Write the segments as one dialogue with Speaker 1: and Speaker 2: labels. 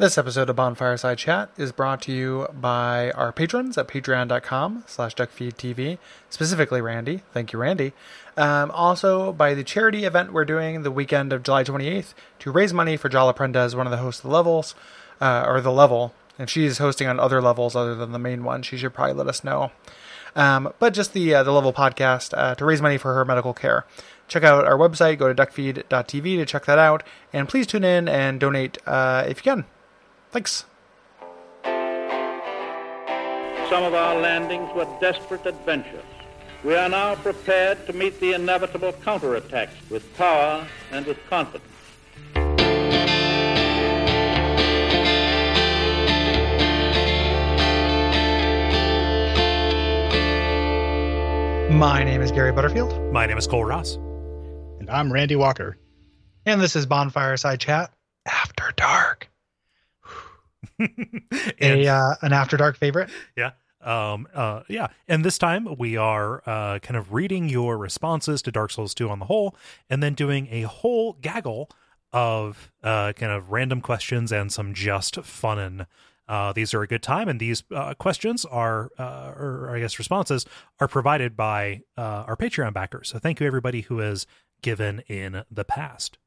Speaker 1: This episode of Bonfireside Chat is brought to you by our patrons at patreon.com slash duckfeedtv, specifically Randy. Thank you, Randy. Um, also by the charity event we're doing the weekend of July 28th to raise money for Jala Prendez, one of the hosts of the levels, uh, or the level. And she's hosting on other levels other than the main one. She should probably let us know. Um, but just the uh, the level podcast uh, to raise money for her medical care. Check out our website. Go to duckfeed.tv to check that out, and please tune in and donate uh, if you can. Thanks.
Speaker 2: Some of our landings were desperate adventures. We are now prepared to meet the inevitable counterattacks with power and with confidence.
Speaker 1: My name is Gary Butterfield,
Speaker 3: My name is Kole Ross.
Speaker 4: And I'm Randy Walker.
Speaker 1: and this is Bonfireside Chat After Dark. A uh, an After Dark favorite.
Speaker 3: yeah, um, uh, yeah, and this time we are uh, kind of reading your responses to Dark Souls 2 on the whole, and then doing a whole gaggle of uh, kind of random questions and some just funnin'. Uh, these are a good time, and these uh, questions are, uh, or I guess responses, are provided by uh, our Patreon backers. So thank you everybody who has given in the past.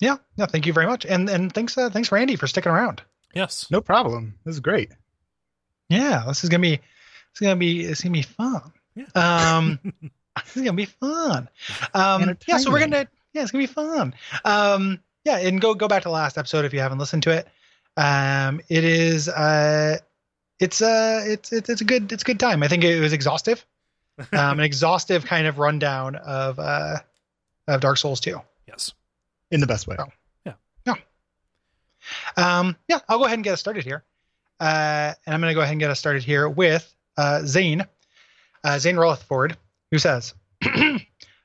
Speaker 1: Yeah, yeah. Thank you very much, and and thanks uh, thanks Randy for sticking around.
Speaker 3: Yes.
Speaker 4: No problem. This is great.
Speaker 1: Yeah, this is gonna be it's gonna be it's gonna be fun.
Speaker 3: Yeah.
Speaker 1: Um, this is gonna be fun. Um, yeah, so we're gonna yeah, it's gonna be fun. Um, yeah, and go go back to the last episode if you haven't listened to it. Um, it is uh, it's uh, it's it's it's a good it's a good time. I think it was exhaustive. Um, an exhaustive kind of rundown of uh of Dark Souls 2.
Speaker 3: Yes.
Speaker 4: In the best way.
Speaker 1: Oh. Yeah. Yeah. Um, yeah, I'll go ahead and get us started here. Uh, and I'm going to go ahead and get us started here with uh, Zane, uh, Zane Rutherford, who says,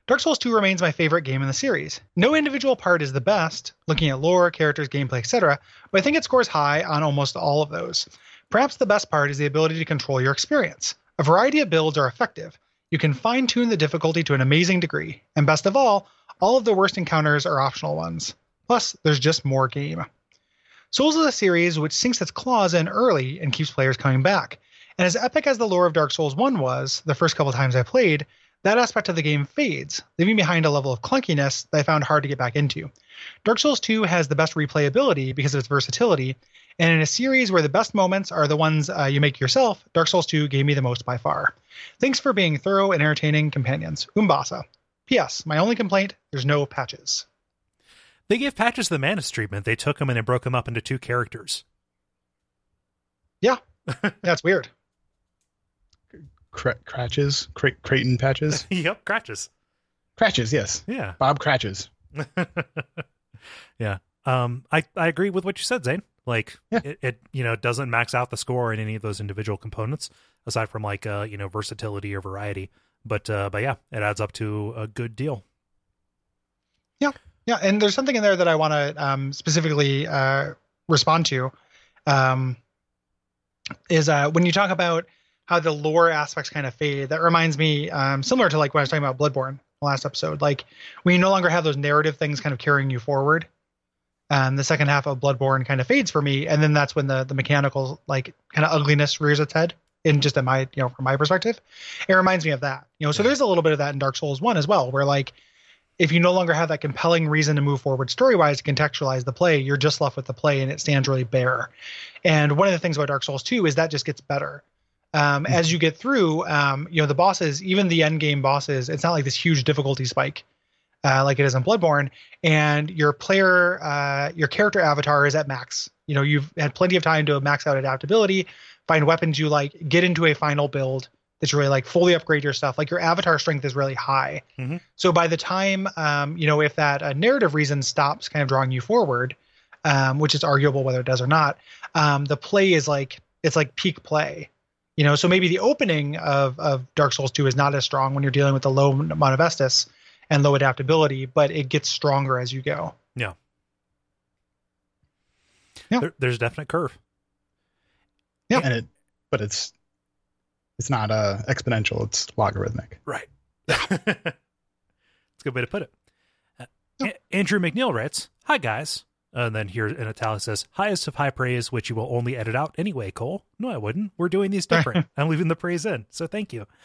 Speaker 1: Dark Souls 2 remains my favorite game in the series. No individual part is the best, looking at lore, characters, gameplay, etc., but I think it scores high on almost all of those. Perhaps the best part is the ability to control your experience. A variety of builds are effective. You can fine tune the difficulty to an amazing degree, and best of all, all of the worst encounters are optional ones. Plus, there's just more game. Souls is a series which sinks its claws in early and keeps players coming back. And as epic as the lore of Dark Souls 1 was, the first couple times I played, that aspect of the game fades, leaving behind a level of clunkiness that I found hard to get back into. Dark Souls 2 has the best replayability because of its versatility, and in a series where the best moments are the ones uh, you make yourself, Dark Souls 2 gave me the most by far. Thanks for being thorough and entertaining companions. Umbasa. P.S. My only complaint there's no patches.
Speaker 3: They gave patches the Manus treatment. They took him and they broke him up into two characters.
Speaker 1: Yeah, that's weird.
Speaker 4: Cr- Cratches? Cra- Creighton patches?
Speaker 3: yep, Cratches.
Speaker 4: Cratches, yes.
Speaker 3: Yeah.
Speaker 4: Bob Cratches.
Speaker 3: yeah. Um, I, I agree with what you said, Zane. Like
Speaker 4: Yeah.
Speaker 3: it, it, you know, doesn't max out the score in any of those individual components, aside from like uh, you know, versatility or variety. But uh, but yeah, it adds up to a good deal.
Speaker 1: Yeah, yeah, and there's something in there that I want to um, specifically uh, respond to. Um, is uh, when you talk about how the lore aspects kind of fade. That reminds me, um, similar to like when I was talking about Bloodborne last episode. Like you no longer have those narrative things kind of carrying you forward. Um, the second half of Bloodborne kind of fades for me, and then that's when the the mechanical like kind of ugliness rears its head. In just in my you know from my perspective, it reminds me of that. You know, so there's a little bit of that in Dark Souls One as well, where like if you no longer have that compelling reason to move forward story wise to contextualize the play, you're just left with the play and it stands really bare. And one of the things about Dark Souls 2 is that just gets better. Um, As you get through, um, you know, the bosses, even the end game bosses, it's not like this huge difficulty spike uh, like it is in Bloodborne. And your player, uh, your character avatar is at max. You know, you've had plenty of time to max out adaptability, find weapons you like, get into a final build that's really like fully upgrade your stuff. Like your avatar strength is really high.
Speaker 3: Mhm.
Speaker 1: So by the time, um, you know, if that uh, narrative reason stops kind of drawing you forward, um, which is arguable whether it does or not, um, the play is like it's like peak play. You know, so maybe the opening of of Dark Souls 2 is not as strong when you're dealing with the low amount of Estus and low adaptability, but it gets stronger as you go. Yeah.
Speaker 3: There, there's a definite curve.
Speaker 1: Yeah.
Speaker 4: And it, but it's it's not uh, exponential. It's logarithmic.
Speaker 3: Right. It's a good way to put it. Uh, A- Andrew McNeil writes, "Hi guys. And then here in italics says, highest of high praise, which you will only edit out anyway, Kole. No, I wouldn't. We're doing these different. I'm leaving the praise in. So thank you.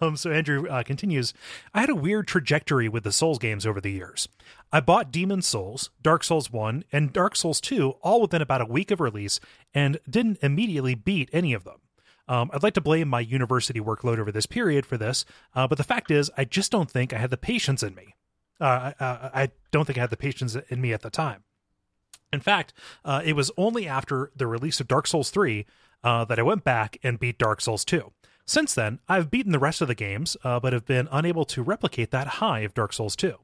Speaker 3: Um, so Andrew uh, continues I had a weird trajectory with the Souls games over the years. I bought Demon Souls, Dark Souls 1, and Dark Souls 2 all within about a week of release and didn't immediately beat any of them. Um, I'd like to blame my university workload over this period for this, uh, but the fact is, I just don't think I had the patience in me. Uh, I, I don't think I had the patience in me at the time. In fact, uh, it was only after the release of Dark Souls 3 uh, that I went back and beat Dark Souls 2. Since then, I've beaten the rest of the games, uh, but have been unable to replicate that high of Dark Souls 2.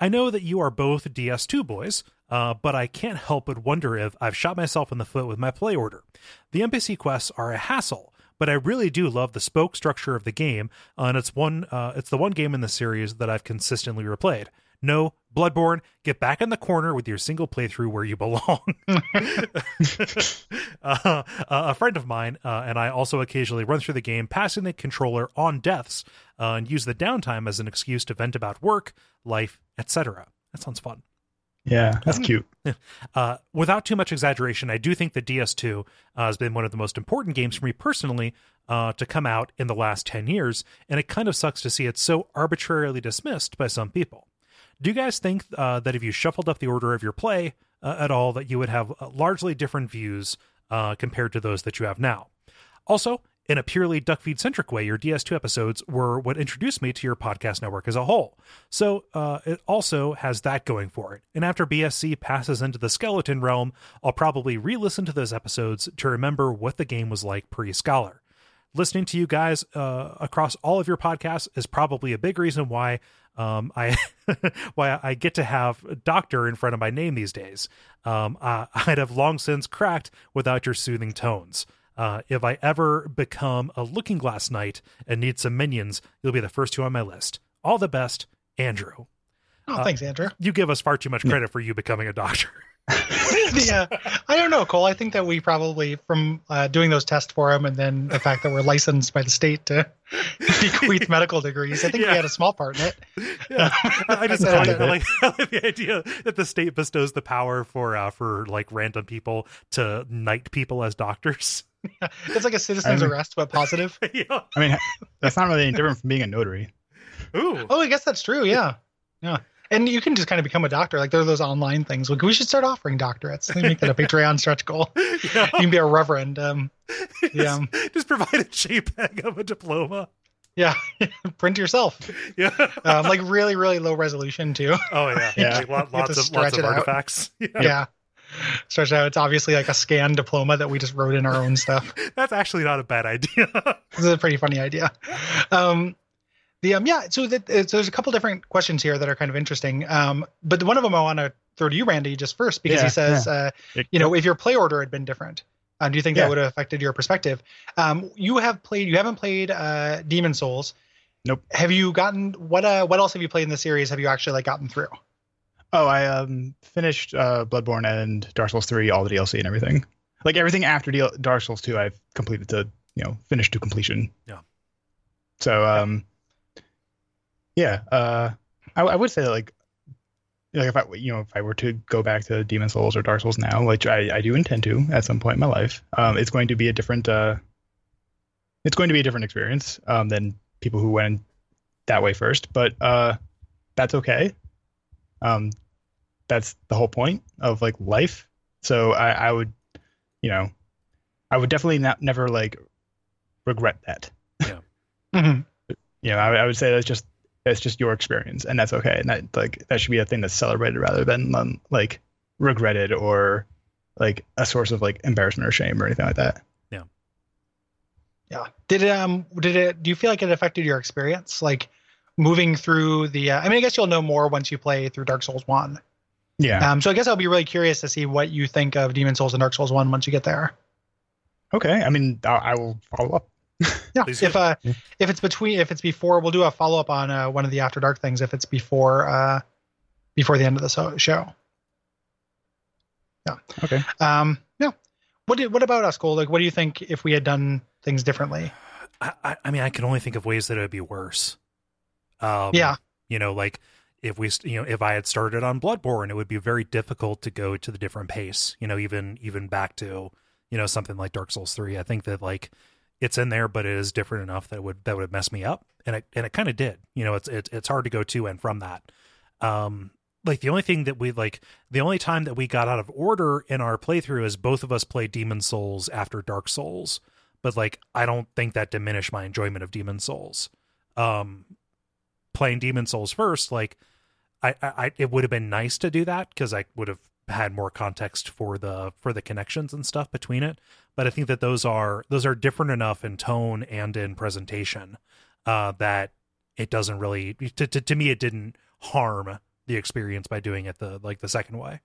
Speaker 3: I know that you are both DS2 boys, uh, but I can't help but wonder if I've shot myself in the foot with my play order. The NPC quests are a hassle, but I really do love the spoke structure of the game, and it's one uh, it's the one game in the series that I've consistently replayed. No, Bloodborne, get back in the corner with your single playthrough where you belong. uh, a friend of mine uh, and I also occasionally run through the game, passing the controller on deaths, uh, and use the downtime as an excuse to vent about work, life, etc. That sounds fun.
Speaker 4: Yeah, that's cute.
Speaker 3: Uh, without too much exaggeration, I do think the DS2 uh, has been one of the most important games for me personally uh, to come out in the last 10 years, and it kind of sucks to see it so arbitrarily dismissed by some people. Do you guys think uh, that if you shuffled up the order of your play uh, at all, that you would have uh, largely different views uh, compared to those that you have now? Also, in a purely duckfeed centric way, your DS2 episodes were what introduced me to your podcast network as a whole. So uh, it also has that going for it. And after BSC passes into the skeleton realm, I'll probably re listen to those episodes to remember what the game was like pre Scholar. Listening to you guys uh, across all of your podcasts is probably a big reason why um, I why I get to have doctor in front of my name these days. Um, uh, I'd have long since cracked without your soothing tones. Uh, if I ever become a looking glass knight and need some minions, you'll be the first two on my list. All the best, Andrew.
Speaker 1: Oh,
Speaker 3: Uh,
Speaker 1: thanks, Andrew.
Speaker 3: You give us far too much credit for you becoming a doctor.
Speaker 1: yeah, I don't know, Kole. I think that we probably, from uh, doing those tests for him, and then the fact that we're licensed by the state to bequeath medical degrees, I think
Speaker 3: Yeah.
Speaker 1: we had a small part in it.
Speaker 3: Yeah, I just
Speaker 1: I
Speaker 3: I like,
Speaker 1: like
Speaker 3: I like, I like the idea that the state bestows the power for uh, for like random people to knight people as doctors.
Speaker 1: It's like a citizen's
Speaker 4: I mean-
Speaker 1: arrest, but positive.
Speaker 3: yeah.
Speaker 4: I mean, that's not really any different from being a notary.
Speaker 3: Ooh.
Speaker 1: Oh, I guess that's true. Yeah, yeah. And you can just kind of become a doctor. Like there are those online things. Like we should start offering doctorates. Let me make that a Patreon stretch goal.
Speaker 3: Yeah.
Speaker 1: You can be a reverend. Um, Yeah.
Speaker 3: Just, just provide a JPEG of a diploma.
Speaker 1: yeah, print yourself.
Speaker 3: Yeah.
Speaker 1: Um, like really, really low resolution too.
Speaker 3: oh yeah.
Speaker 4: Yeah.
Speaker 3: Like, lot, lots of
Speaker 1: stretch
Speaker 3: lots of
Speaker 1: it out.
Speaker 3: artifacts. Yeah.
Speaker 1: Yeah. Stretch out. It's obviously like a scanned diploma that we just wrote in our own stuff.
Speaker 3: That's actually not a bad idea.
Speaker 1: This is a pretty funny idea. Um, the um, yeah. So, that, uh, so there's a couple different questions here that are kind of interesting. Um, but one of them I want to throw to you, Randy, just first because
Speaker 4: Yeah,
Speaker 1: he says, uh,
Speaker 4: It-
Speaker 1: you know, if your play order had been different, uh, do you think
Speaker 4: Yeah.
Speaker 1: that would have affected your perspective? Um, you have played. You haven't played uh, Demon Souls.
Speaker 4: Nope.
Speaker 1: Have you gotten what? Uh, what else have you played in the series? Have you actually like gotten through?
Speaker 4: Oh, I um finished uh, Bloodborne and Dark Souls 3, all the DLC and everything. Like everything after DL- Dark Souls 2, I've completed to you know finished to completion.
Speaker 3: Yeah.
Speaker 4: So um, yeah, uh, I, I would say that like, like if I you know if I were to go back to Demon Souls or Dark Souls now, which I, I do intend to at some point in my life, um, it's going to be a different uh, it's going to be a different experience um than people who went that way first, but uh, that's okay. Um, that's the whole point of like life. So I, I would, you know, I would definitely not never like regret that.
Speaker 1: Mhm.
Speaker 4: You know, I, I would say that's just that's just your experience, and that's okay. And that like that should be a thing that's celebrated rather than um, like regretted or like a source of like embarrassment or shame or anything like that.
Speaker 1: Yeah. Yeah did it, um did it do you feel like it affected your experience like moving through the uh, I mean I guess you'll know more once you play through Dark Souls 1.
Speaker 4: Yeah.
Speaker 1: Um so I guess I'll be really curious to see what you think of Demon Souls and Dark Souls 1 once you get there.
Speaker 4: okay. I mean, I, I will follow up.
Speaker 1: Yeah.
Speaker 3: Please
Speaker 1: If uh
Speaker 4: Yeah.
Speaker 1: if it's between if it's before we'll do a follow up on uh, one of the After Dark things if it's before uh before the end of the so- show. Yeah.
Speaker 4: Okay.
Speaker 1: Um yeah. What did, what about us, Kole? Like what do you think if we had done things differently?
Speaker 3: I, I, I mean, I can only think of ways that it would be worse. Um,
Speaker 1: Yeah.
Speaker 3: You know, like if we you know if I had started on Bloodborne, it would be very difficult to go to the different pace. You know, even even back to you know something like Dark Souls three. I think that like it's in there, but it is different enough that would that would mess me up, and it and it kind of did. You know, it's it's it's hard to go to and from that. Um, like the only thing that we like the only time that we got out of order in our playthrough is both of us played Demon Souls after Dark Souls, but like I don't think that diminished my enjoyment of Demon Souls. Um, playing Demon Souls first, like I, I it would have been nice to do that because I would have had more context for the for the connections and stuff between it. But I think that those are those are different enough in tone and in presentation uh, that it doesn't really to, to to me it didn't harm the experience by doing it the like the second way.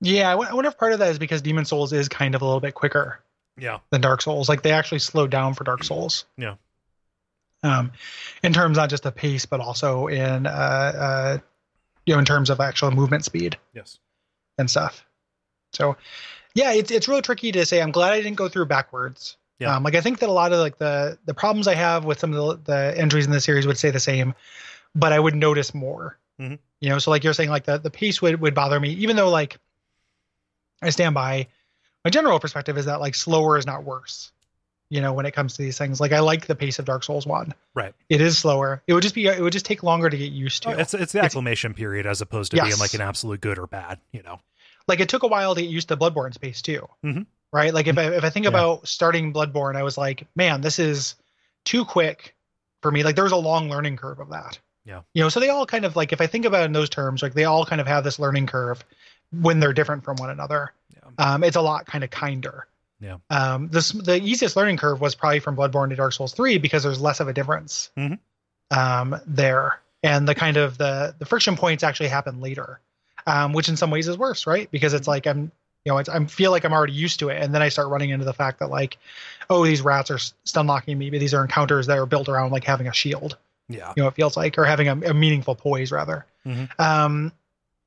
Speaker 1: Yeah, I wonder if part of that is because Demon Souls is kind of a little bit quicker
Speaker 3: Yeah,
Speaker 1: than Dark Souls. Like they actually slowed down for Dark Souls.
Speaker 3: Yeah.
Speaker 1: Um, in terms not just of pace, but also in uh, uh, you know, in terms of actual movement speed
Speaker 3: yes,
Speaker 1: and stuff. So, yeah, it's it's real tricky to say. I'm glad I didn't go through backwards.
Speaker 3: Yeah.
Speaker 1: Um, like I think that a lot of like the the problems I have with some of the, the entries in the series would stay the same, but I would notice more.
Speaker 3: Mhm.
Speaker 1: You know, so like you're saying, like the the pace would would bother me, even though like I stand by my general perspective is that like slower is not worse. You know, when it comes to these things, like I like the pace of Dark Souls one.
Speaker 3: right.
Speaker 1: It is slower. It would just be it would just take longer to get used to.
Speaker 3: Oh, it's it's the acclimation period as opposed to
Speaker 1: Yes.
Speaker 3: being like an absolute good or bad. You know.
Speaker 1: like it took a while to get used to Bloodborne's pace too.
Speaker 3: Mhm.
Speaker 1: Right? Like if I if I think
Speaker 4: Yeah.
Speaker 1: about starting Bloodborne, I was like, man, this is too quick for me. Like there was a long learning curve of that.
Speaker 3: Yeah.
Speaker 1: You know, so they all kind of like if I think about it in those terms, like they all kind of have this learning curve when they're different from one another.
Speaker 3: Yeah.
Speaker 1: Um, it's a lot kind of kinder.
Speaker 3: Yeah.
Speaker 1: Um, this the easiest learning curve was probably from Bloodborne to Dark Souls three because there's less of a difference.
Speaker 3: Mhm.
Speaker 1: Um, there and the kind of the the friction points actually happen later, um, which in some ways is worse, right? Because it's like I'm you know it's, I feel like I'm already used to it, and then I start running into the fact that like, oh, these rats are stun locking me, but these are encounters that are built around like having a shield
Speaker 3: Yeah.
Speaker 1: you know it feels like or having a, a meaningful poise rather
Speaker 3: Mhm.
Speaker 1: um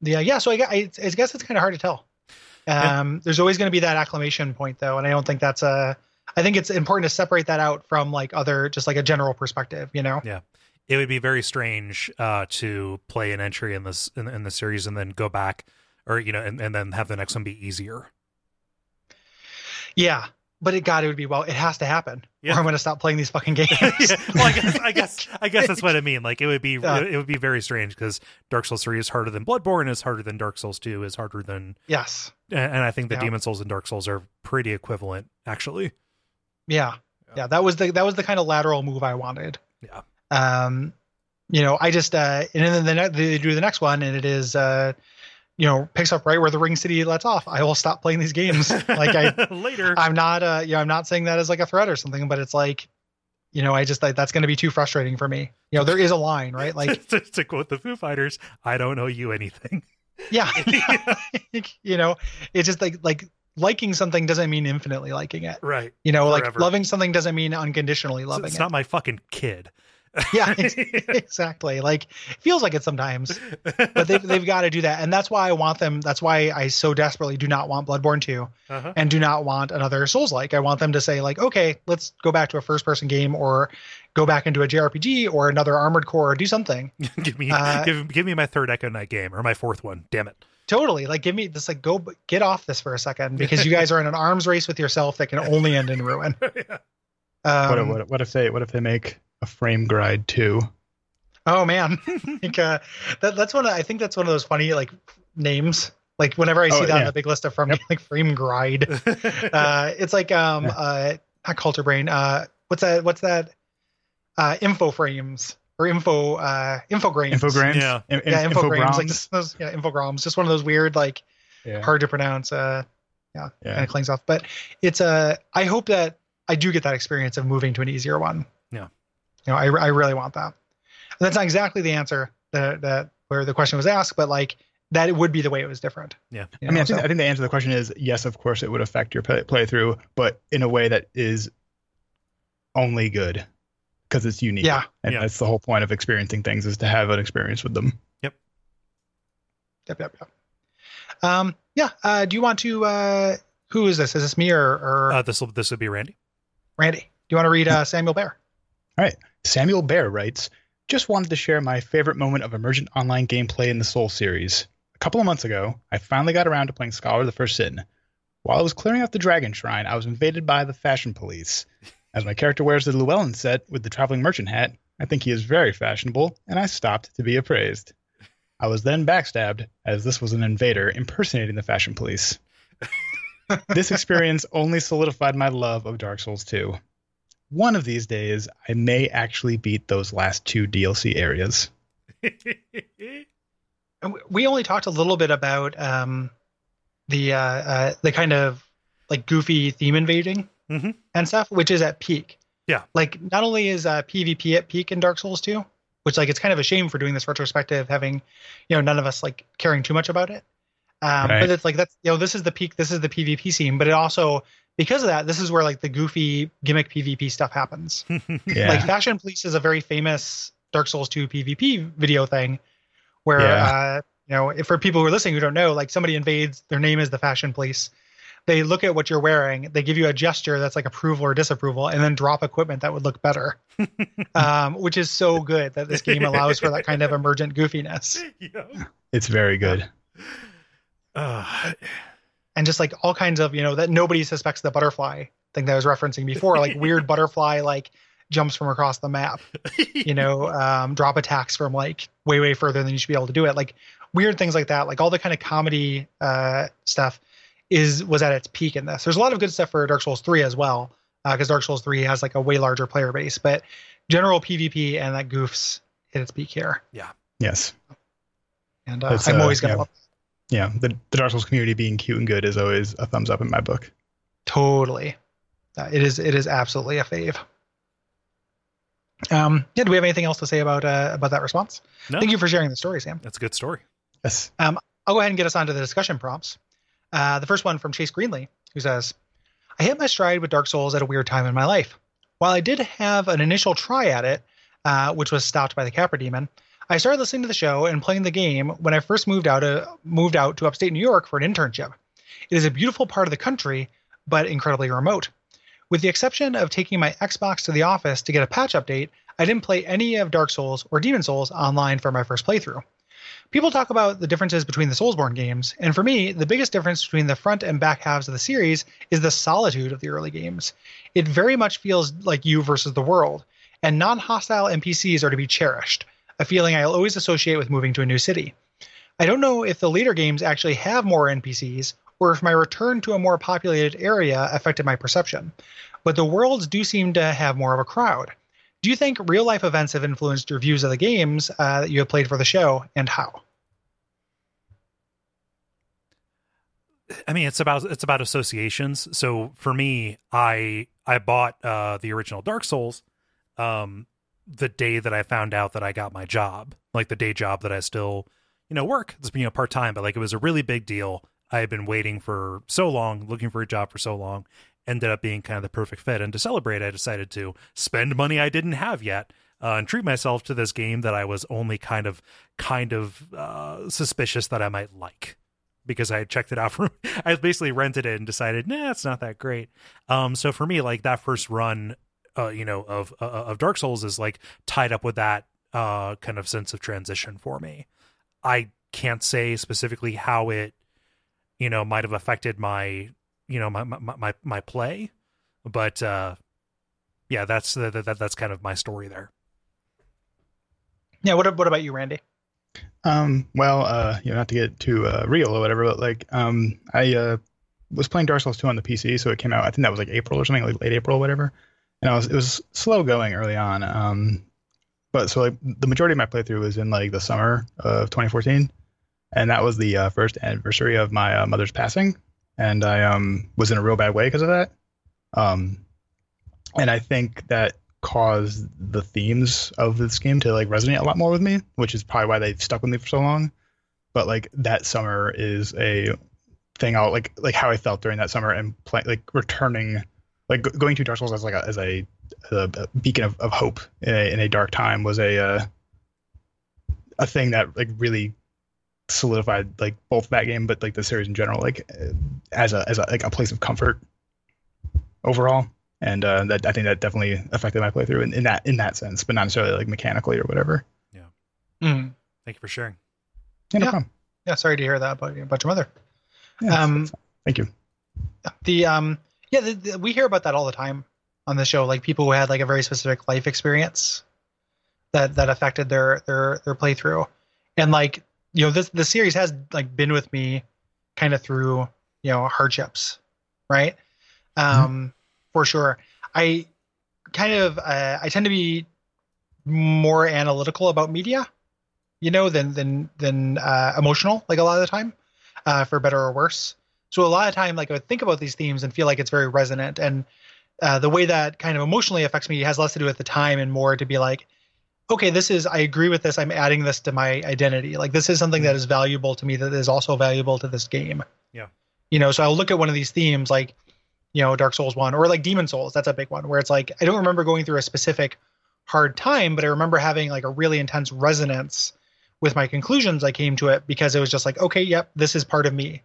Speaker 1: yeah yeah so i, I, I guess it's kind of hard to tell um there's always going to be that acclamation point though and i don't think that's a i think it's important to separate that out from like other just like a general perspective you know?
Speaker 3: Yeah, it would be very strange uh, to play an entry in this in, in the series and then go back or you know and, and then have the next one be easier.
Speaker 1: Yeah but it god it would be well it has to happen
Speaker 3: Yeah.
Speaker 1: or i'm going to stop playing these fucking games
Speaker 3: yeah. well i guess i guess i guess that's what i mean like it would be
Speaker 1: Yeah.
Speaker 3: it would be very strange because dark souls 3 is harder than bloodborne is harder than dark souls 2 is harder than
Speaker 1: yes
Speaker 3: and i think the
Speaker 1: Yeah.
Speaker 3: demon souls and dark souls are pretty equivalent actually
Speaker 1: yeah
Speaker 3: Yeah.
Speaker 1: yeah that was the that was the kind of lateral move i wanted
Speaker 3: yeah
Speaker 1: um you know i just uh and then the ne- they do the next one and it is uh you know picks up right where the ring city lets off. I will stop playing these games. Like i
Speaker 3: later.
Speaker 1: I'm not uh you know i'm not saying that as like a threat or something but it's like you know i just like that's going to be too frustrating for me. You know there is a line right? Like
Speaker 3: to, to quote the foo fighters i don't owe you anything.
Speaker 1: Yeah. You know it's just like like liking something doesn't mean infinitely liking it.
Speaker 3: Right.
Speaker 1: You know
Speaker 3: Forever.
Speaker 1: like loving something doesn't mean unconditionally loving
Speaker 3: it's
Speaker 1: it.
Speaker 3: not my fucking kid
Speaker 1: yeah exactly. Like it feels like it sometimes but they've, they've got to do that. And that's why i want them that's why i so desperately do not want bloodborne 2
Speaker 3: uh-huh.
Speaker 1: and do not want another souls like i want them to say like okay let's go back to a first person game or go back into a jrpg or another armored core or do something.
Speaker 3: Give me
Speaker 1: Uh,
Speaker 3: give, give me my third echo night game or my fourth one. Damn it.
Speaker 1: Totally. Like give me this like go get off this for a second because you guys are in an arms race with yourself that can only end in ruin. Um,
Speaker 4: what, what, if- what if they what if they make a frame gride too?
Speaker 1: Oh man, like, uh, that, that's one. Of, I think that's one of those funny like names. Like whenever I see
Speaker 4: Oh,
Speaker 1: that on the big list of from
Speaker 4: Yep.
Speaker 1: like frame gride, uh, it's like um
Speaker 4: Yeah.
Speaker 1: uh not culture brain. Uh, what's that? What's that? Uh, info frames or info uh infograms.
Speaker 4: Infograms.
Speaker 3: Yeah.
Speaker 4: In-
Speaker 1: Yeah,
Speaker 4: in-
Speaker 1: infograms. Like just those yeah infograms. Just one of those weird like
Speaker 4: yeah.
Speaker 1: hard to pronounce. Uh, yeah,
Speaker 4: Yeah.
Speaker 1: kind of clings off. But it's uh, I hope that I do get that experience of moving to an easier one.
Speaker 3: Yeah.
Speaker 1: You know, I, I really want that. And that's not exactly the answer that that where the question was asked, but like that it would be the way it was different.
Speaker 3: Yeah.
Speaker 1: You
Speaker 4: I mean, I think,
Speaker 1: so-
Speaker 4: I think the answer to the question is yes, of course, it would affect your play- playthrough, but in a way that is only good because it's unique.
Speaker 1: Yeah.
Speaker 4: And
Speaker 3: Yeah.
Speaker 4: that's the whole point of experiencing things is to have an experience with them.
Speaker 1: Yep, yep, yep. Um, yeah. Uh, do you want to? Uh, who is this? Is this me or, or
Speaker 3: uh, this will this would be randy
Speaker 1: Randy? Do you want to read uh, Samuel Bear?
Speaker 4: Samuel Bear writes, just wanted to share my favorite moment of emergent online gameplay in the Soul series. A couple of months ago, I finally got around to playing Scholar of the First Sin. While I was clearing out the Dragon Shrine, I was invaded by the fashion police. As my character wears the Llewellyn set with the traveling merchant hat, I think he is very fashionable, and I stopped to be appraised. I was then backstabbed, as this was an invader impersonating the fashion police. this experience only solidified my love of Dark Souls 2. One of these days, I may actually beat those last two DLC areas.
Speaker 1: And we only talked a little bit about um, the uh, uh, the kind of like goofy theme invading
Speaker 3: Mhm.
Speaker 1: and stuff, which is at peak.
Speaker 3: Yeah.
Speaker 1: Like not only is uh, PvP at peak in Dark Souls 2, which like it's kind of a shame for doing this retrospective, having you know none of us like caring too much about it. Um,
Speaker 4: Right.
Speaker 1: But it's like that's you know this is the peak, this is the PvP scene, but it also because of that, this is where like the goofy gimmick PvP stuff happens.
Speaker 4: Yeah.
Speaker 1: Like Fashion Police is a very famous Dark Souls 2 PvP video thing where
Speaker 4: Yeah.
Speaker 1: uh you know, if for people who are listening who don't know, like somebody invades, their name is the Fashion Police. They look at what you're wearing, they give you a gesture that's like approval or disapproval, and then drop equipment that would look better. um, which is so good that this game allows for that kind of emergent goofiness.
Speaker 3: yeah.
Speaker 4: it's very good.
Speaker 3: Uh,
Speaker 1: And just like all kinds of, you know, that nobody suspects the butterfly thing that I was referencing before, like weird butterfly like jumps from across the map. you know, um, drop attacks from like way, way further than you should be able to do it. Like weird things like that, like all the kind of comedy uh, stuff is was at its peak in this. There's a lot of good stuff for Dark Souls 3 as well, because Dark Souls 3 has like a way larger player base, but general PvP and that goofs hit its peak here. Yeah.
Speaker 4: Yes.
Speaker 1: And uh, I'm
Speaker 4: uh,
Speaker 1: always gonna
Speaker 4: yeah.
Speaker 1: love
Speaker 4: Yeah. The, the Dark Souls community being cute and good is always a thumbs up in my book.
Speaker 1: totally. Uh, it is it is absolutely a fave. Um, yeah, do we have anything else to say about uh, about that response?
Speaker 3: no,
Speaker 1: Thank you for sharing the story, Sam.
Speaker 3: that's a good story.
Speaker 4: Yes.
Speaker 1: Um, I'll go ahead and get us onto the discussion prompts. Uh, the first one from Chase Greenley, who says, I hit my stride with Dark Souls at a weird time in my life. While I did have an initial try at it, uh, which was stopped by the Capra Demon, I started listening to the show and playing the game when I first moved out, uh, moved out to upstate New York for an internship. It is a beautiful part of the country, but incredibly remote. With the exception of taking my Xbox to the office to get a patch update, I didn't play any of Dark Souls or Demon Souls online for my first playthrough. People talk about the differences between the Soulsborne games, and for me, the biggest difference between the front and back halves of the series is the solitude of the early games. It very much feels like you versus the world, and non hostile NPCs are to be cherished, a feeling I'll always associate with moving to a new city. I don't know if the later games actually have more NPCs, or if my return to a more populated area affected my perception, but the worlds do seem to have more of a crowd. Do you think real life events have influenced your views of the games uh, that you have played for the show, and how?
Speaker 3: I mean, it's about it's about associations. So for me, I I bought uh, the original Dark Souls um, the day that I found out that I got my job, like the day job that I still you know work. It's being a part time, but like it was a really big deal. I had been waiting for so long, looking for a job for so long. Ended up being kind of the perfect fit, and to celebrate, I decided to spend money I didn't have yet uh, and treat myself to this game that I was only kind of kind of uh, suspicious that I might like because I had checked it out from I basically rented it and decided, nah, it's not that great. Um, so for me, like that first run, uh, you know, of uh, of Dark Souls is like tied up with that uh kind of sense of transition for me. I can't say specifically how it, you know, might have affected my, you know, my my my, my play, but uh, yeah, that's that, that that's kind of my story there.
Speaker 1: Yeah, what, what about you, Randy?
Speaker 4: Um, well, uh, you know, not to get too uh, real or whatever, but like, um, I uh, was playing Dark Souls 2 on the PC, so it came out. I think that was like April or something, like late April or whatever. And I was it was slow going early on. Um, but so like the majority of my playthrough was in like the summer of 2014, and that was the uh, first anniversary of my uh, mother's passing, and I um was in a real bad way because of that. Um, and I think that caused the themes of this game to like resonate a lot more with me, which is probably why they've stuck with me for so long. But like that summer is a thing I'll like like how I felt during that summer and play, like returning like going to Dark Souls as like a, as a, a, a beacon of, of hope in a, in a dark time was a uh, a thing that like really solidified like both that game but like the series in general like uh, as a as a like a place of comfort overall and uh, that I think that definitely affected my playthrough in, in that in that sense, but not necessarily like mechanically or whatever.
Speaker 1: Mhm.
Speaker 3: Thank you for sharing.
Speaker 4: Yeah, no
Speaker 1: Yeah.
Speaker 4: problem.
Speaker 1: Yeah, sorry to hear that about, about your mother.
Speaker 4: Yeah,
Speaker 1: Um,
Speaker 4: that's fine. Thank you.
Speaker 1: The um, yeah, the, the, we hear about that all the time on the show. Like people who had like a very specific life experience that that affected their their their playthrough, and like you know this the series has like been with me kind of through you know hardships, right? Um, for sure. I kind of uh, I tend to be more analytical about media, you know, than than than uh, emotional. Like a lot of the time, uh, for better or worse. So a lot of time, like I would think about these themes and feel like it's very resonant. And uh, the way that kind of emotionally affects me has less to do with the time and more to be like, okay, this is I agree with this. I'm adding this to my identity. Like this is something that is valuable to me that is also valuable to this game.
Speaker 3: Yeah.
Speaker 1: You know, so I'll look at one of these themes like, you know, Dark Souls one or like Demon Souls. That's a big one where it's like I don't remember going through a specific hard time, but I remember having like a really intense resonance with my conclusions I came to it because it was just like, okay, yep, this is part of me.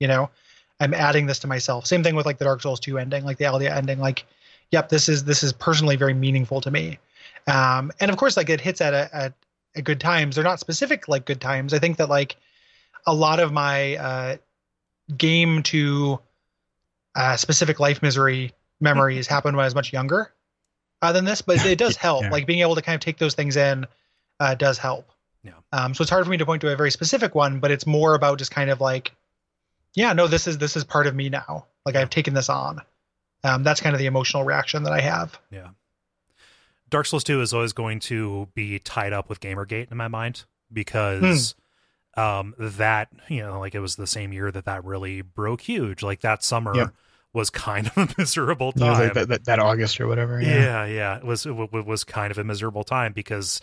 Speaker 1: You know, I'm adding this to myself. Same thing with like the Dark Souls 2 ending, like the Aldia ending, like, yep, this is this is personally very meaningful to me. Um, and of course, like it hits at a at, at good times. They're not specific like good times. I think that like a lot of my uh game to uh specific life misery memories happened when I was much younger uh, than this, but it does help.
Speaker 4: Yeah.
Speaker 1: Like being able to kind of take those things in uh, does help.
Speaker 3: Yeah.
Speaker 1: Um, so it's hard for me to point to a very specific one, but it's more about just kind of like, yeah, no, this is this is part of me now. Like I've taken this on. Um, that's kind of the emotional reaction that I have.
Speaker 3: Yeah. Dark Souls 2 is always going to be tied up with Gamergate in my mind because um that, you know, like it was the same year that that really broke huge. Like that summer
Speaker 4: Yep.
Speaker 3: was kind of a miserable
Speaker 4: Yeah,
Speaker 3: time.
Speaker 4: like that, that, that August or whatever.
Speaker 3: yeah. yeah, It was it was kind of a miserable time because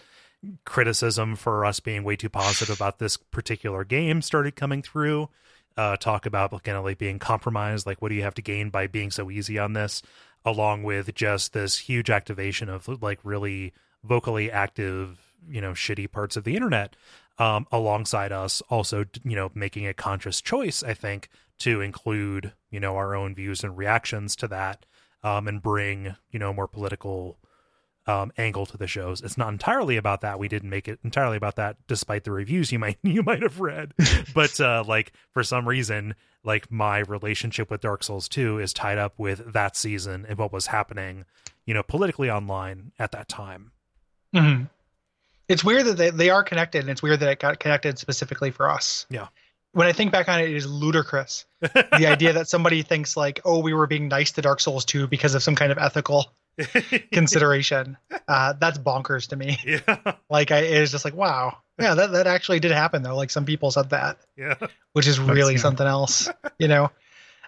Speaker 3: criticism for us being way too positive about this particular game started coming through. Uh, talk about kind of like being compromised, like what do you have to gain by being so easy on this, along with just this huge activation of like really vocally active, you know, shitty parts of the internet. Um, alongside us also, you know, making a conscious choice, I think, to include, you know, our own views and reactions to that um, and bring you know more political um, angle to the shows. It's not entirely about that. We didn't make it entirely about that, despite the reviews you might you might have read. but uh, like for some reason, like my relationship with Dark Souls Two is tied up with that season and what was happening, you know, politically online at that time.
Speaker 1: Mhm. It's weird that they, they are connected, and it's weird that it got connected specifically for us.
Speaker 3: Yeah.
Speaker 1: When I think back on it, it is ludicrous. the idea that somebody thinks like, oh, we were being nice to Dark Souls 2 because of some kind of ethical consideration. uh, that's bonkers to me.
Speaker 3: yeah,
Speaker 1: Like, I, it is just like, wow, yeah, that, that actually did happen though. Like, some people said that,
Speaker 3: yeah,
Speaker 1: which is really
Speaker 4: yeah.
Speaker 1: something else, you know.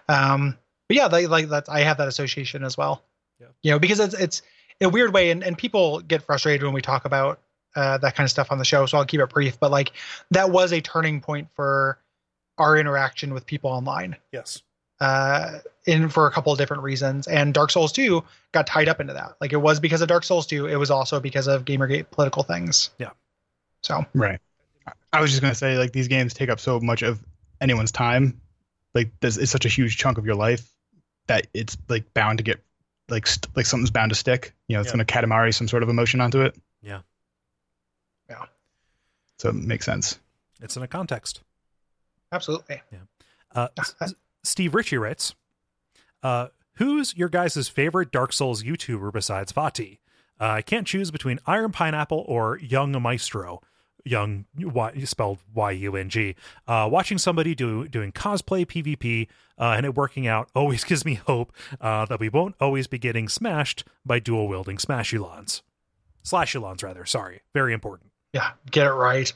Speaker 1: Um, but yeah, like, like that, I have that association as well.
Speaker 3: Yeah.
Speaker 1: You know, because it's it's a weird way, and, and people get frustrated when we talk about uh, that kind of stuff on the show. So I'll keep it brief. But like, that was a turning point for our interaction with people online
Speaker 3: yes,
Speaker 1: uh, in for a couple of different reasons. And Dark Souls 2 got tied up into that. Like it was because of Dark Souls 2. It was also because of Gamergate political things.
Speaker 3: Yeah.
Speaker 1: So
Speaker 4: Right. I was just gonna say like these games take up so much of anyone's time. Like this is such a huge chunk of your life that it's like bound to get like st- like something's bound to stick. You know, it's
Speaker 3: Yeah.
Speaker 4: gonna katamari some sort of emotion onto it.
Speaker 3: Yeah.
Speaker 1: Yeah.
Speaker 4: So it makes sense.
Speaker 3: it's in a context.
Speaker 1: absolutely. Yeah.
Speaker 3: Uh, S- S- Steve Ritchie writes, uh, "Who's your guys' favorite Dark Souls YouTuber besides Vaati? Uh, I can't choose between Iron Pineapple or Yung Maestro. Young y, spelled Y U N G. Uh, watching somebody do doing cosplay PvP uh, and it working out always gives me hope uh, that we won't always be getting smashed by dual wielding Smashulons, Slashulons rather. Sorry, very important.
Speaker 1: Yeah. Get it right.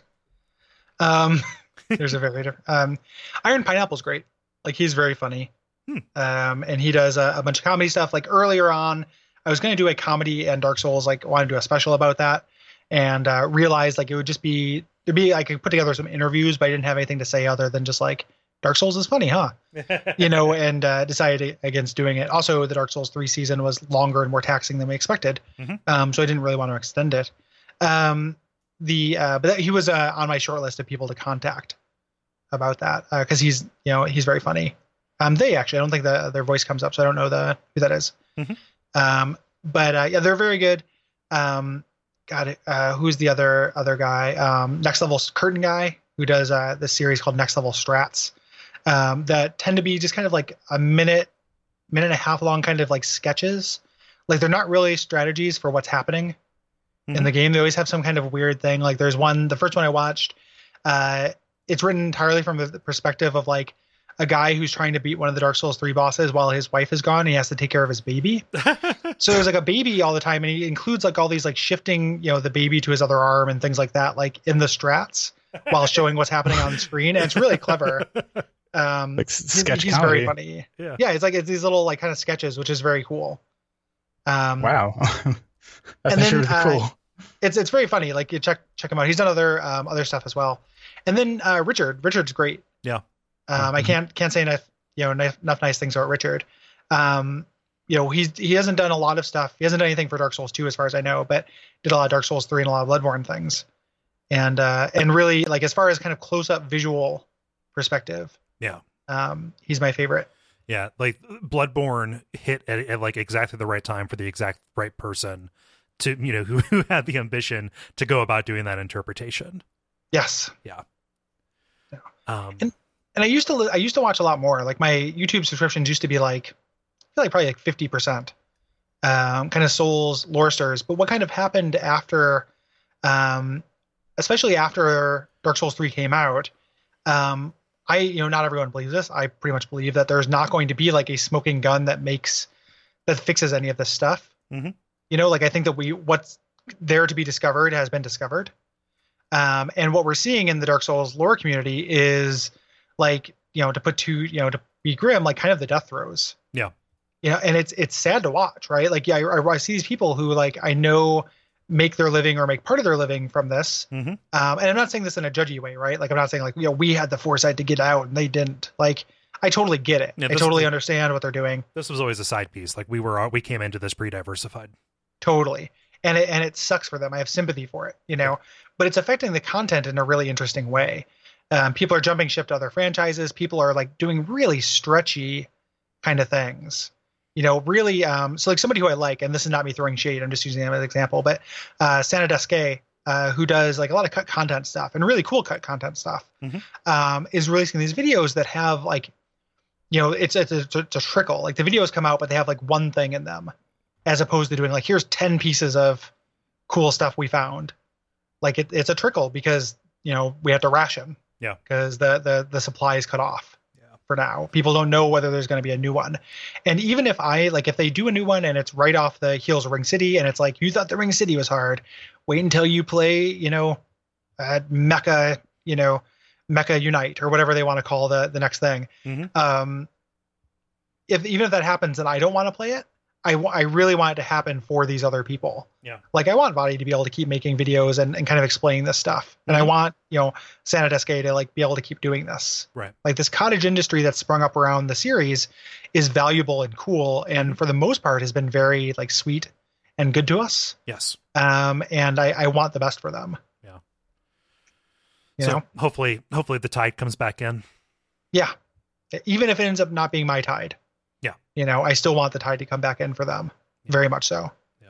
Speaker 1: Um, there's a very different. Um, Iron Pineapple's great. Like he's very funny.
Speaker 3: Hmm.
Speaker 1: Um, and he does a, a bunch of comedy stuff. Like earlier on, I was going to do a comedy and Dark Souls, like wanted to do a special about that, and uh, realized like it would just be there'd be I could put together some interviews, but I didn't have anything to say other than just like Dark Souls is funny, huh? You know, and uh, decided against doing it. Also, the Dark Souls three season was longer and more taxing than we expected,
Speaker 3: Mhm.
Speaker 1: um, so I didn't really want to extend it. Um, the uh, but that, he was uh, on my short list of people to contact about that because he's you know he's very funny. Um, they actually I don't think the, their voice comes up, so I don't know the who that is.
Speaker 3: Mhm.
Speaker 1: Um, but uh, yeah, they're very good. Um, got it. Uh, who's the other other guy? Um, Next Level Curtain guy who does uh, this series called Next Level Strats um, that tend to be just kind of like a minute, minute and a half long, kind of like sketches. Like they're not really strategies for what's happening in
Speaker 3: Mhm.
Speaker 1: the game. They always have some kind of weird thing. Like there's one, the first one I watched, uh, it's written entirely from the the perspective of like a guy who's trying to beat one of the Dark Souls 3 bosses while his wife is gone. And he has to take care of his baby. So there's like a baby all the time, and he includes like all these like shifting, you know, the baby to his other arm and things like that, like in the strats while showing what's happening on screen. And it's really clever. Um,
Speaker 4: Like s-
Speaker 1: he's, he's very funny.
Speaker 3: Yeah.
Speaker 1: yeah, it's like it's these little like kind of sketches, which is very cool. Um,
Speaker 4: Wow. That's
Speaker 1: And
Speaker 4: actually
Speaker 1: then,
Speaker 4: really
Speaker 1: uh,
Speaker 4: cool.
Speaker 1: it's it's very funny. Like you check check him out. He's done other um, other stuff as well. And then uh, Richard, Richard's great.
Speaker 3: Yeah.
Speaker 1: Um, I
Speaker 4: Mhm.
Speaker 1: can't can't say enough you know enough, enough nice things about Richard. Um, you know he's he hasn't done a lot of stuff. He hasn't done anything for Dark Souls 2 as far as I know, but did a lot of Dark Souls 3 and a lot of Bloodborne things. And uh, and really like as far as kind of close up visual perspective.
Speaker 3: Yeah.
Speaker 1: Um, he's my favorite.
Speaker 3: Yeah, like Bloodborne hit at, at like exactly the right time for the exact right person to you know who, who had the ambition to go about doing that interpretation.
Speaker 1: Yes. Yeah.
Speaker 3: Um,
Speaker 1: And- and I used to I used to watch a lot more. Like my YouTube subscriptions used to be like I feel like probably like fifty percent, um, kind of Souls lore stars. But what kind of happened after, um, especially after Dark Souls three came out, um, I you know not everyone believes this. I pretty much believe that there's not going to be like a smoking gun that makes that fixes any of this stuff.
Speaker 3: Mhm.
Speaker 1: You know, like I think that we what's there to be discovered has been discovered. Um, and what we're seeing in the Dark Souls lore community is like, you know, to put two, you know, to be grim, like kind of the death throes.
Speaker 3: Yeah.
Speaker 1: You know, and it's it's sad to watch, right? Like, yeah, I, I see these people who like I know make their living or make part of their living from this.
Speaker 3: Mhm.
Speaker 1: Um, and I'm not saying this in a judgy way, right? Like I'm not saying like, you know, we had the foresight to get out and they didn't. Like, I totally get it.
Speaker 3: Yeah,
Speaker 1: I totally understand what they're doing.
Speaker 3: this was always a side piece. Like we were, we came into this pre-diversified.
Speaker 1: totally and it and it sucks for them i have sympathy for it you know but it's affecting the content in a really interesting way. Um, people are jumping ship to other franchises. People are like doing really stretchy kind of things. You know really um, so like somebody who i like and this is not me throwing shade i'm just using them as an example but uh Sanadsk, uh, who does like a lot of cut content stuff and really cool cut content stuff
Speaker 3: Mhm.
Speaker 1: um, is releasing these videos that have like you know it's it's a, it's a trickle. Like the videos come out but they have like one thing in them as opposed to doing like here's 10 pieces of cool stuff we found like it, it's a trickle because you know we have to ration
Speaker 3: Yeah.
Speaker 1: because the the the supply is cut off
Speaker 3: Yeah.
Speaker 1: for now people don't know whether there's going to be a new one and even if i like if they do a new one and it's right off the heels of ring city and it's like you thought the ring city was hard wait until you play you know uh, mecha you know mecha unite or whatever they want to call the the next thing
Speaker 3: Mhm.
Speaker 1: um if even if that happens and i don't want to play it I, I really want it to happen for these other people.
Speaker 3: Yeah.
Speaker 1: Like I want Vaati to be able to keep making videos and, and kind of explaining this stuff. And I
Speaker 3: Mhm.
Speaker 1: want, you know, Sanadsk to like be able to keep doing this.
Speaker 3: Right.
Speaker 1: Like this cottage industry that's sprung up around the series is valuable and cool and for the most part has been very like sweet and good to us.
Speaker 3: Yes.
Speaker 1: Um and I, I want the best for them.
Speaker 3: Yeah.
Speaker 1: You
Speaker 3: so
Speaker 1: know?
Speaker 3: hopefully, hopefully the tide comes back in.
Speaker 1: Yeah. Even if it ends up not being my tide.
Speaker 3: Yeah.
Speaker 1: You know, I still want the tide to come back in for them.
Speaker 3: Yeah.
Speaker 1: Very much so.
Speaker 3: Yeah.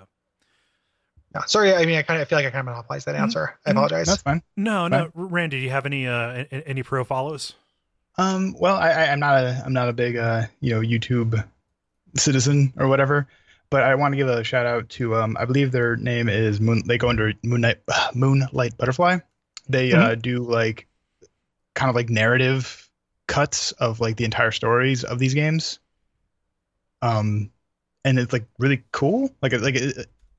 Speaker 1: Yeah. Sorry, I mean I kind of I feel like I kind of monopolized that
Speaker 3: Mhm.
Speaker 1: answer. I
Speaker 3: Mhm.
Speaker 1: apologize.
Speaker 4: That's fine.
Speaker 3: No, no, Randy, do you have any uh any pro follows?
Speaker 4: Um, well, I, I, I'm not a I'm not a big uh, you know YouTube citizen or whatever, but I want to give a shout out to um, I believe their name is Moon. They go under Moonlight Moonlight Butterfly. They uh, do like kind of like narrative cuts of like the entire stories of these games. Um, and it's like really cool. Like like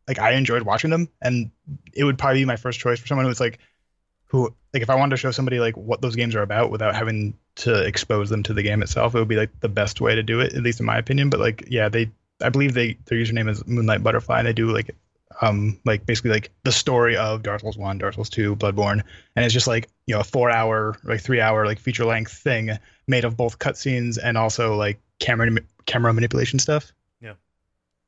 Speaker 4: like I enjoyed watching them, and it would probably be my first choice for someone who's like who like if I wanted to show somebody like what those games are about without having to expose them to the game itself, it would be like the best way to do it, at least in my opinion. But like, yeah, they I believe they their username is Moonlight Butterfly, and they do like um like basically like the story of Dark Souls One, Dark Souls Two, Bloodborne, and it's just like you know a four hour like three hour like feature length thing made of both cutscenes and also like camera camera manipulation stuff.
Speaker 3: Yeah.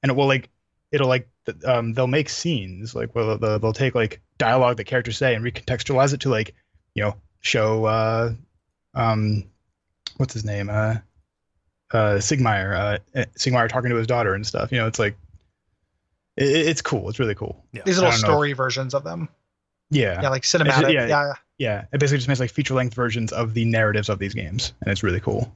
Speaker 4: and it will like it'll like um they'll make scenes like well they'll, they'll take like dialogue that characters say and recontextualize it to like you know show uh um what's his name uh uh Siegmeyer uh eh, Siegmeyer talking to his daughter and stuff you know it's like it, it's cool. It's really cool.
Speaker 3: Yeah.
Speaker 1: These little
Speaker 4: don't know
Speaker 1: story versions of them.
Speaker 4: Yeah,
Speaker 1: Yeah, like cinematic.
Speaker 4: yeah.
Speaker 1: yeah.
Speaker 4: yeah. It basically just makes like feature length versions of the narratives of these games, and it's really cool.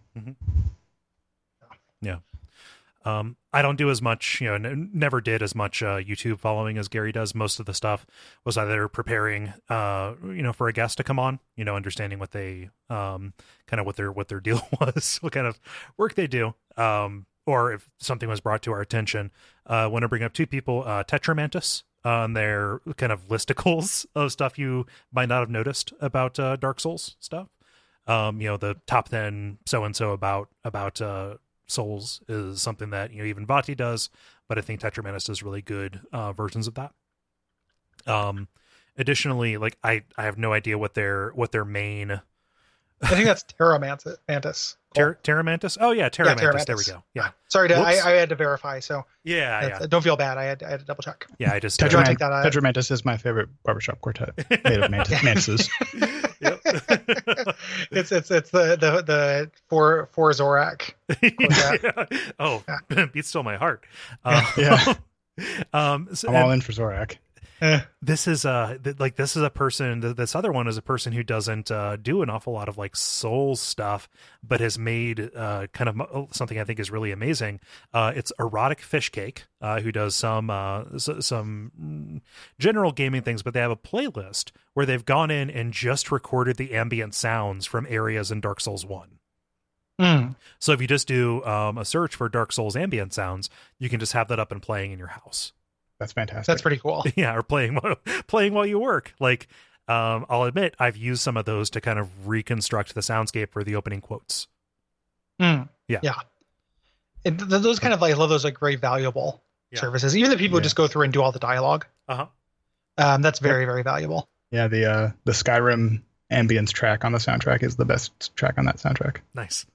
Speaker 3: Um, I don't do as much, you know, n- never did as much uh, YouTube following as Gary does. Most of the stuff was either preparing, uh, you know, for a guest to come on, you know, understanding what they, um, kind of what their what their deal was, what kind of work they do, um, or if something was brought to our attention. Uh, want to bring up two people, uh, TerraMantis on their kind of listicles of stuff you might not have noticed about uh, Dark Souls stuff. Um, you know, the top ten so and so about about uh Souls is something that you know even Vaati does, but I think Tetramantis does really good uh, versions of that. Um, additionally, like I I have no idea what their what their main
Speaker 1: I think that's TerraMantis. Mantis.
Speaker 3: Ter- TerraMantis. Oh yeah, TerraMantis.
Speaker 1: TerraMantis.
Speaker 3: There we go. Yeah,
Speaker 1: Sorry, to, I, I had to verify. So
Speaker 3: yeah,
Speaker 1: that's-
Speaker 3: yeah,
Speaker 1: don't feel bad. I had, I had to double check.
Speaker 3: yeah. I just
Speaker 1: Tetra-
Speaker 3: uh,
Speaker 1: take that out?
Speaker 4: Tetramantis is my favorite barbershop quartet made of mantis- mantises.
Speaker 3: Yep.
Speaker 1: it's it's it's the the the for for Zorak.
Speaker 3: Yeah. Oh, beats still my heart. Uh,
Speaker 4: Yeah.
Speaker 3: um, so-
Speaker 4: I'm all in for Zorak.
Speaker 1: Eh,
Speaker 3: this is uh th- like this is a person th- this other one is a person who doesn't uh do an awful lot of like soul stuff but has made uh kind of mo- something i think is really amazing. Uh it's erotic fish cake uh who does some uh s- some general gaming things but they have a playlist where they've gone in and just recorded the ambient sounds from areas in dark souls 1
Speaker 1: mm.
Speaker 3: so if you just do um, a search for dark souls ambient sounds you can just have that up and playing in your house
Speaker 4: That's fantastic.
Speaker 1: That's pretty cool.
Speaker 3: yeah or playing while playing while you work like um i'll admit i've used some of those to kind of reconstruct the soundscape for the opening quotes
Speaker 1: Mm.
Speaker 3: Yeah.
Speaker 1: Yeah. And th- those kind of like I love those like very valuable
Speaker 3: Yeah.
Speaker 1: services. Even the people who just go through and do all the dialogue.
Speaker 3: uh-huh
Speaker 1: Um, that's very very valuable.
Speaker 4: yeah, the uh, the Skyrim ambience track on the soundtrack is the best track on that soundtrack.
Speaker 3: nice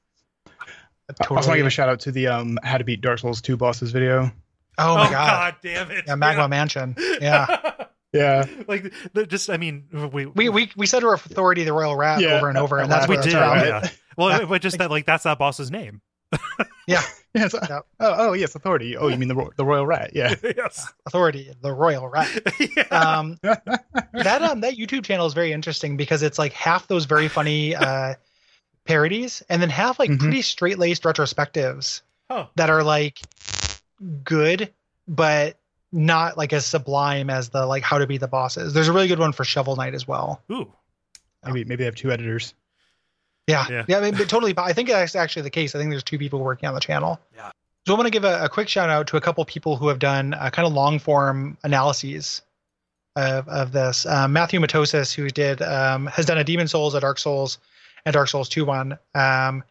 Speaker 4: I also want to give a shout out to the um, How to Beat Dark Souls 2 bosses video.
Speaker 1: Oh my god.
Speaker 3: God damn it
Speaker 1: Yeah, Magma Mansion. Yeah.
Speaker 4: Yeah,
Speaker 3: like just i mean we
Speaker 1: we we we said our authority the Royal Rat
Speaker 4: Yeah,
Speaker 1: over and over, and
Speaker 4: that
Speaker 1: that's
Speaker 3: we
Speaker 1: what
Speaker 3: did
Speaker 1: it's
Speaker 4: right.
Speaker 3: yeah well
Speaker 1: Yeah.
Speaker 3: but just that like that's that boss's name
Speaker 1: Yeah.
Speaker 4: yeah. Oh, oh, yes, authority. Oh, you mean the ro- the royal rat? Yeah.
Speaker 3: yes
Speaker 1: Authority, the Royal Rat.
Speaker 3: yeah.
Speaker 1: Um, that um that YouTube channel is very interesting because it's like half those very funny uh parodies and then half like
Speaker 4: Mhm.
Speaker 1: pretty straight laced retrospectives
Speaker 3: Huh.
Speaker 1: that are like good but not like as sublime as the like how to beat the bosses. There's a really good one for Shovel Knight as well.
Speaker 3: ooh
Speaker 4: maybe maybe they have two editors.
Speaker 1: Yeah,
Speaker 3: Yeah.
Speaker 1: yeah, I mean, totally. But I think that's actually the case. I think there's two people working on the channel.
Speaker 3: Yeah.
Speaker 1: So I want to give a, a quick shout out to a couple people who have done uh, kind of long form analyses of of this. Um, Matthew Matosis, who did um, has done a Demon Souls, a Dark Souls, and Dark Souls Two one. Um,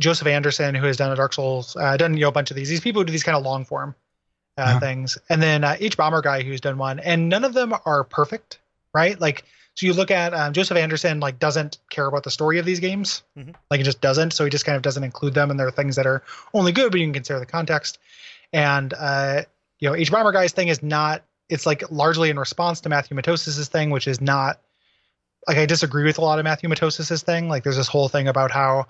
Speaker 1: Joseph Anderson, who has done a Dark Souls, uh, done you know a bunch of these. These people who do these kind of long form uh,
Speaker 4: Uh-huh.
Speaker 1: things, and then uh, hbomberguy who's done one, and none of them are perfect, right? Like so you look at um, Joseph Anderson, like doesn't care about the story of these games,
Speaker 3: Mhm.
Speaker 1: like he just doesn't. So he just kind of doesn't include them, and there are things that are only good, but you can consider the context. And uh, you know, hbomberguy's thing is not. It's like largely in response to Matthew Matosis's thing, which is not like I disagree with a lot of Matthew Matosis's thing. Like there's this whole thing about how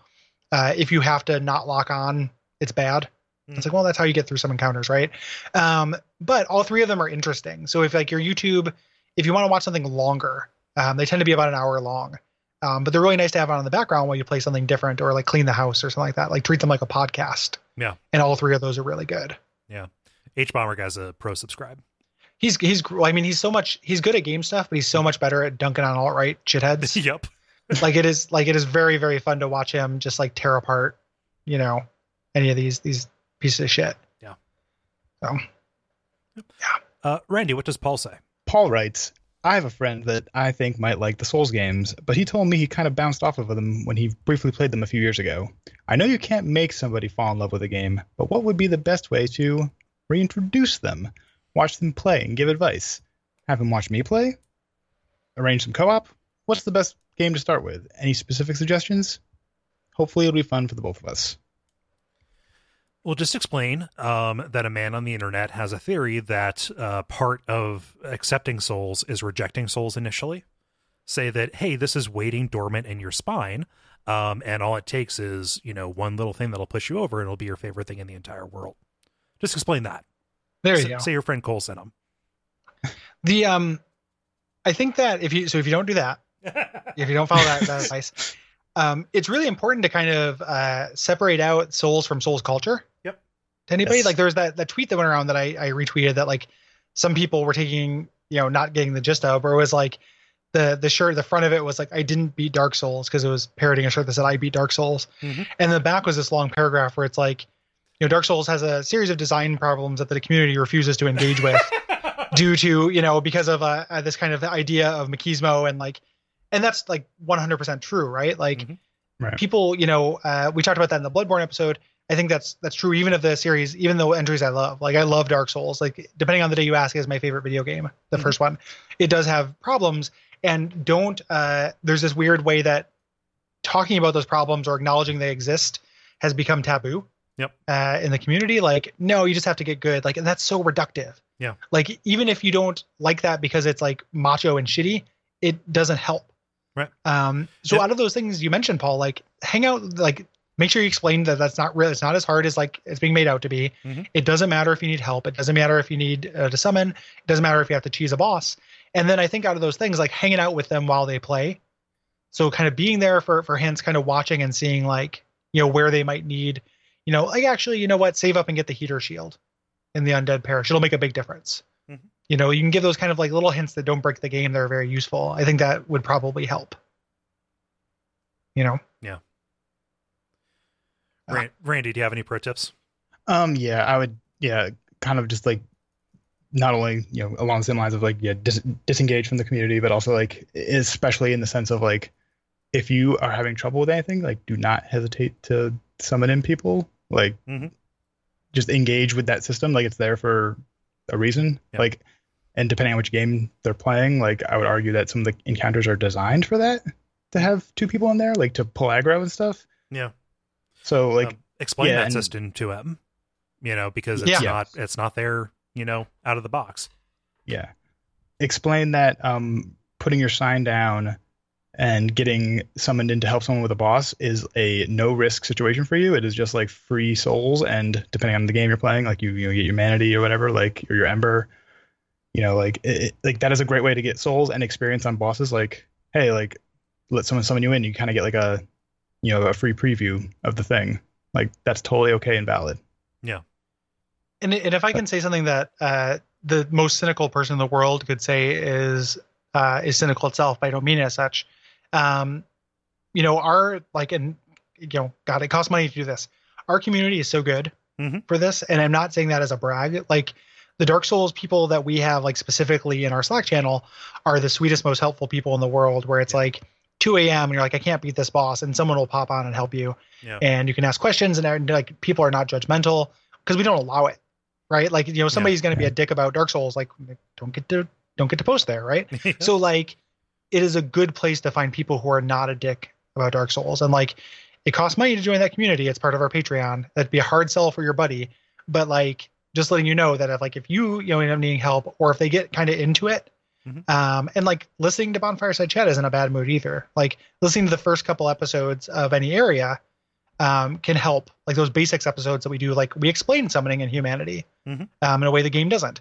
Speaker 1: uh, if you have to not lock on, it's bad. It's like, well, that's how you get through some encounters, right? Um, but all three of them are interesting. So if like your YouTube, if you want to watch something longer, um, they tend to be about an hour long. Um, but they're really nice to have on in the background while you play something different or like clean the house or something like that. Like treat them like a podcast.
Speaker 3: Yeah.
Speaker 1: And all three of those are really good.
Speaker 3: Yeah. hbomberguy's a pro subscribe
Speaker 1: He's he's I mean he's so much he's good at game stuff, but he's so much better at dunking on alt right shitheads.
Speaker 3: yep
Speaker 1: like it is like it is very very fun to watch him just like tear apart, you know, any of these these pieces of shit.
Speaker 3: Yeah.
Speaker 1: So
Speaker 3: uh randy what does paul say
Speaker 4: Paul writes, I have a friend that I think might like the Souls games, but he told me he kind of bounced off of them when he briefly played them a few years ago. I know you can't make somebody fall in love with a game, but what would be the best way to reintroduce them? Watch them play and give advice. Have them watch me play? Arrange some co op? What's the best game to start with? Any specific suggestions? Hopefully, it'll be fun for the both of us.
Speaker 3: Well, just explain um, that a man on the internet has a theory that uh, part of accepting souls is rejecting souls initially. Say that, hey, this is waiting dormant in your spine, um, and all it takes is, you know, one little thing that'll push you over, and it'll be your favorite thing in the entire world. Just explain that.
Speaker 1: There you
Speaker 3: S-
Speaker 1: go.
Speaker 3: Say your friend Kole sent them.
Speaker 1: The um, I think that if you so if you don't do that, if you don't follow that, that advice, um, it's really important to kind of uh, separate out souls from souls culture.
Speaker 3: Yep.
Speaker 1: To anybody,
Speaker 4: Yes.
Speaker 1: like there was that that tweet that went around that I, I retweeted that like some people were taking you know not getting the gist of, or it was like the the shirt the front of it was like I didn't beat Dark Souls because it was parodying a shirt that said I beat Dark Souls,
Speaker 3: Mhm.
Speaker 1: and the back was this long paragraph where it's like. You know, Dark Souls has a series of design problems that the community refuses to engage with due to you know because of uh, uh, this kind of idea of machismo and like and that's like 100% true right like
Speaker 3: Mhm.
Speaker 4: Right.
Speaker 1: people you know uh, we talked about that in the bloodborne episode i think that's that's true even of the series even though entries i love like i love dark souls like depending on the day you ask is my favorite video game the
Speaker 3: Mhm.
Speaker 1: first one it does have problems and don't uh there's this weird way that talking about those problems or acknowledging they exist has become taboo
Speaker 3: Yep.
Speaker 1: uh, in the community like no you just have to get good like and that's so reductive
Speaker 3: Yeah.
Speaker 1: like even if you don't like that because it's like macho and shitty it doesn't help
Speaker 3: Right.
Speaker 1: um so out of those things you mentioned paul like hang out like make sure you explain that that's not real it's not as hard as like it's being made out to be.
Speaker 3: Mhm.
Speaker 1: it doesn't matter if you need help. It doesn't matter if you need uh, to summon. It doesn't matter if you have to cheese a boss. And then i think out of those things like hanging out with them while they play. So kind of being there for for hints kind of watching and seeing like you know where they might need you know like actually you know what save up and get the heater shield in the undead parish. It'll make a big difference. You know you can give those kind of like little hints that don't break the game that are very useful i think that would probably help you know Yeah.
Speaker 3: Ran- Randy, do you have any pro tips?
Speaker 4: Um, yeah, I would, yeah, kind of just like not only you know along the same lines of like yeah dis- disengage from the community, but also like especially in the sense of like if you are having trouble with anything, like do not hesitate to summon in people. Like
Speaker 3: Mhm.
Speaker 4: just engage with that system. Like it's there for a reason.
Speaker 3: Yeah.
Speaker 4: Like and depending on which game they're playing, like I would argue that some of the encounters are designed for that to have two people in there, like to pull aggro and stuff.
Speaker 3: Yeah.
Speaker 4: So like
Speaker 3: Um, explain
Speaker 4: yeah,
Speaker 3: that
Speaker 4: and-
Speaker 3: system to them, You know, because it's
Speaker 1: Yeah.
Speaker 3: not it's not there. You know, out of the box.
Speaker 4: Yeah. Explain that um, putting your sign down and getting summoned in to help someone with a boss is a no risk situation for you. It is just like free souls, and depending on the game you're playing, like you you know, get your humanity or whatever, like or your ember. You know, like it, it- like that is a great way to get souls and experience on bosses. Like, hey, like let someone summon you in, you kind of get like a you know a free preview of the thing. Like that's totally okay and valid. Yeah.
Speaker 1: And, and if I can say something that uh, the most cynical person in the world could say is uh, is cynical itself, but I don't mean it as such. Um, you know, our like, and you know, God, it costs money to do this. Our community is so good
Speaker 3: Mhm.
Speaker 1: for this, and I'm not saying that as a brag. Like the Dark Souls people that we have, like specifically in our Slack channel, are the sweetest, most helpful people in the world. Where it's
Speaker 3: Yeah.
Speaker 1: like 2 a.m. and you're like, I can't beat this boss, and someone will pop on and help you
Speaker 3: Yeah.
Speaker 1: and you can ask questions and, like people are not judgmental because we don't allow it right like you know somebody's going to be a dick about dark souls like don't get to don't get to post there right so like it is a good place to find people who are not a dick about dark souls and like it costs money to join that community it's part of our patreon that'd be a hard sell for your buddy but like just letting you know that if like if you you know end up needing help or if they get kind of into it
Speaker 3: Mhm.
Speaker 1: um and like listening to bonfireside chat isn't a bad mood either like listening to the first couple episodes of any area um, can help like those basics episodes that we do like we explain summoning and humanity
Speaker 3: Mhm.
Speaker 1: um, in a way the game doesn't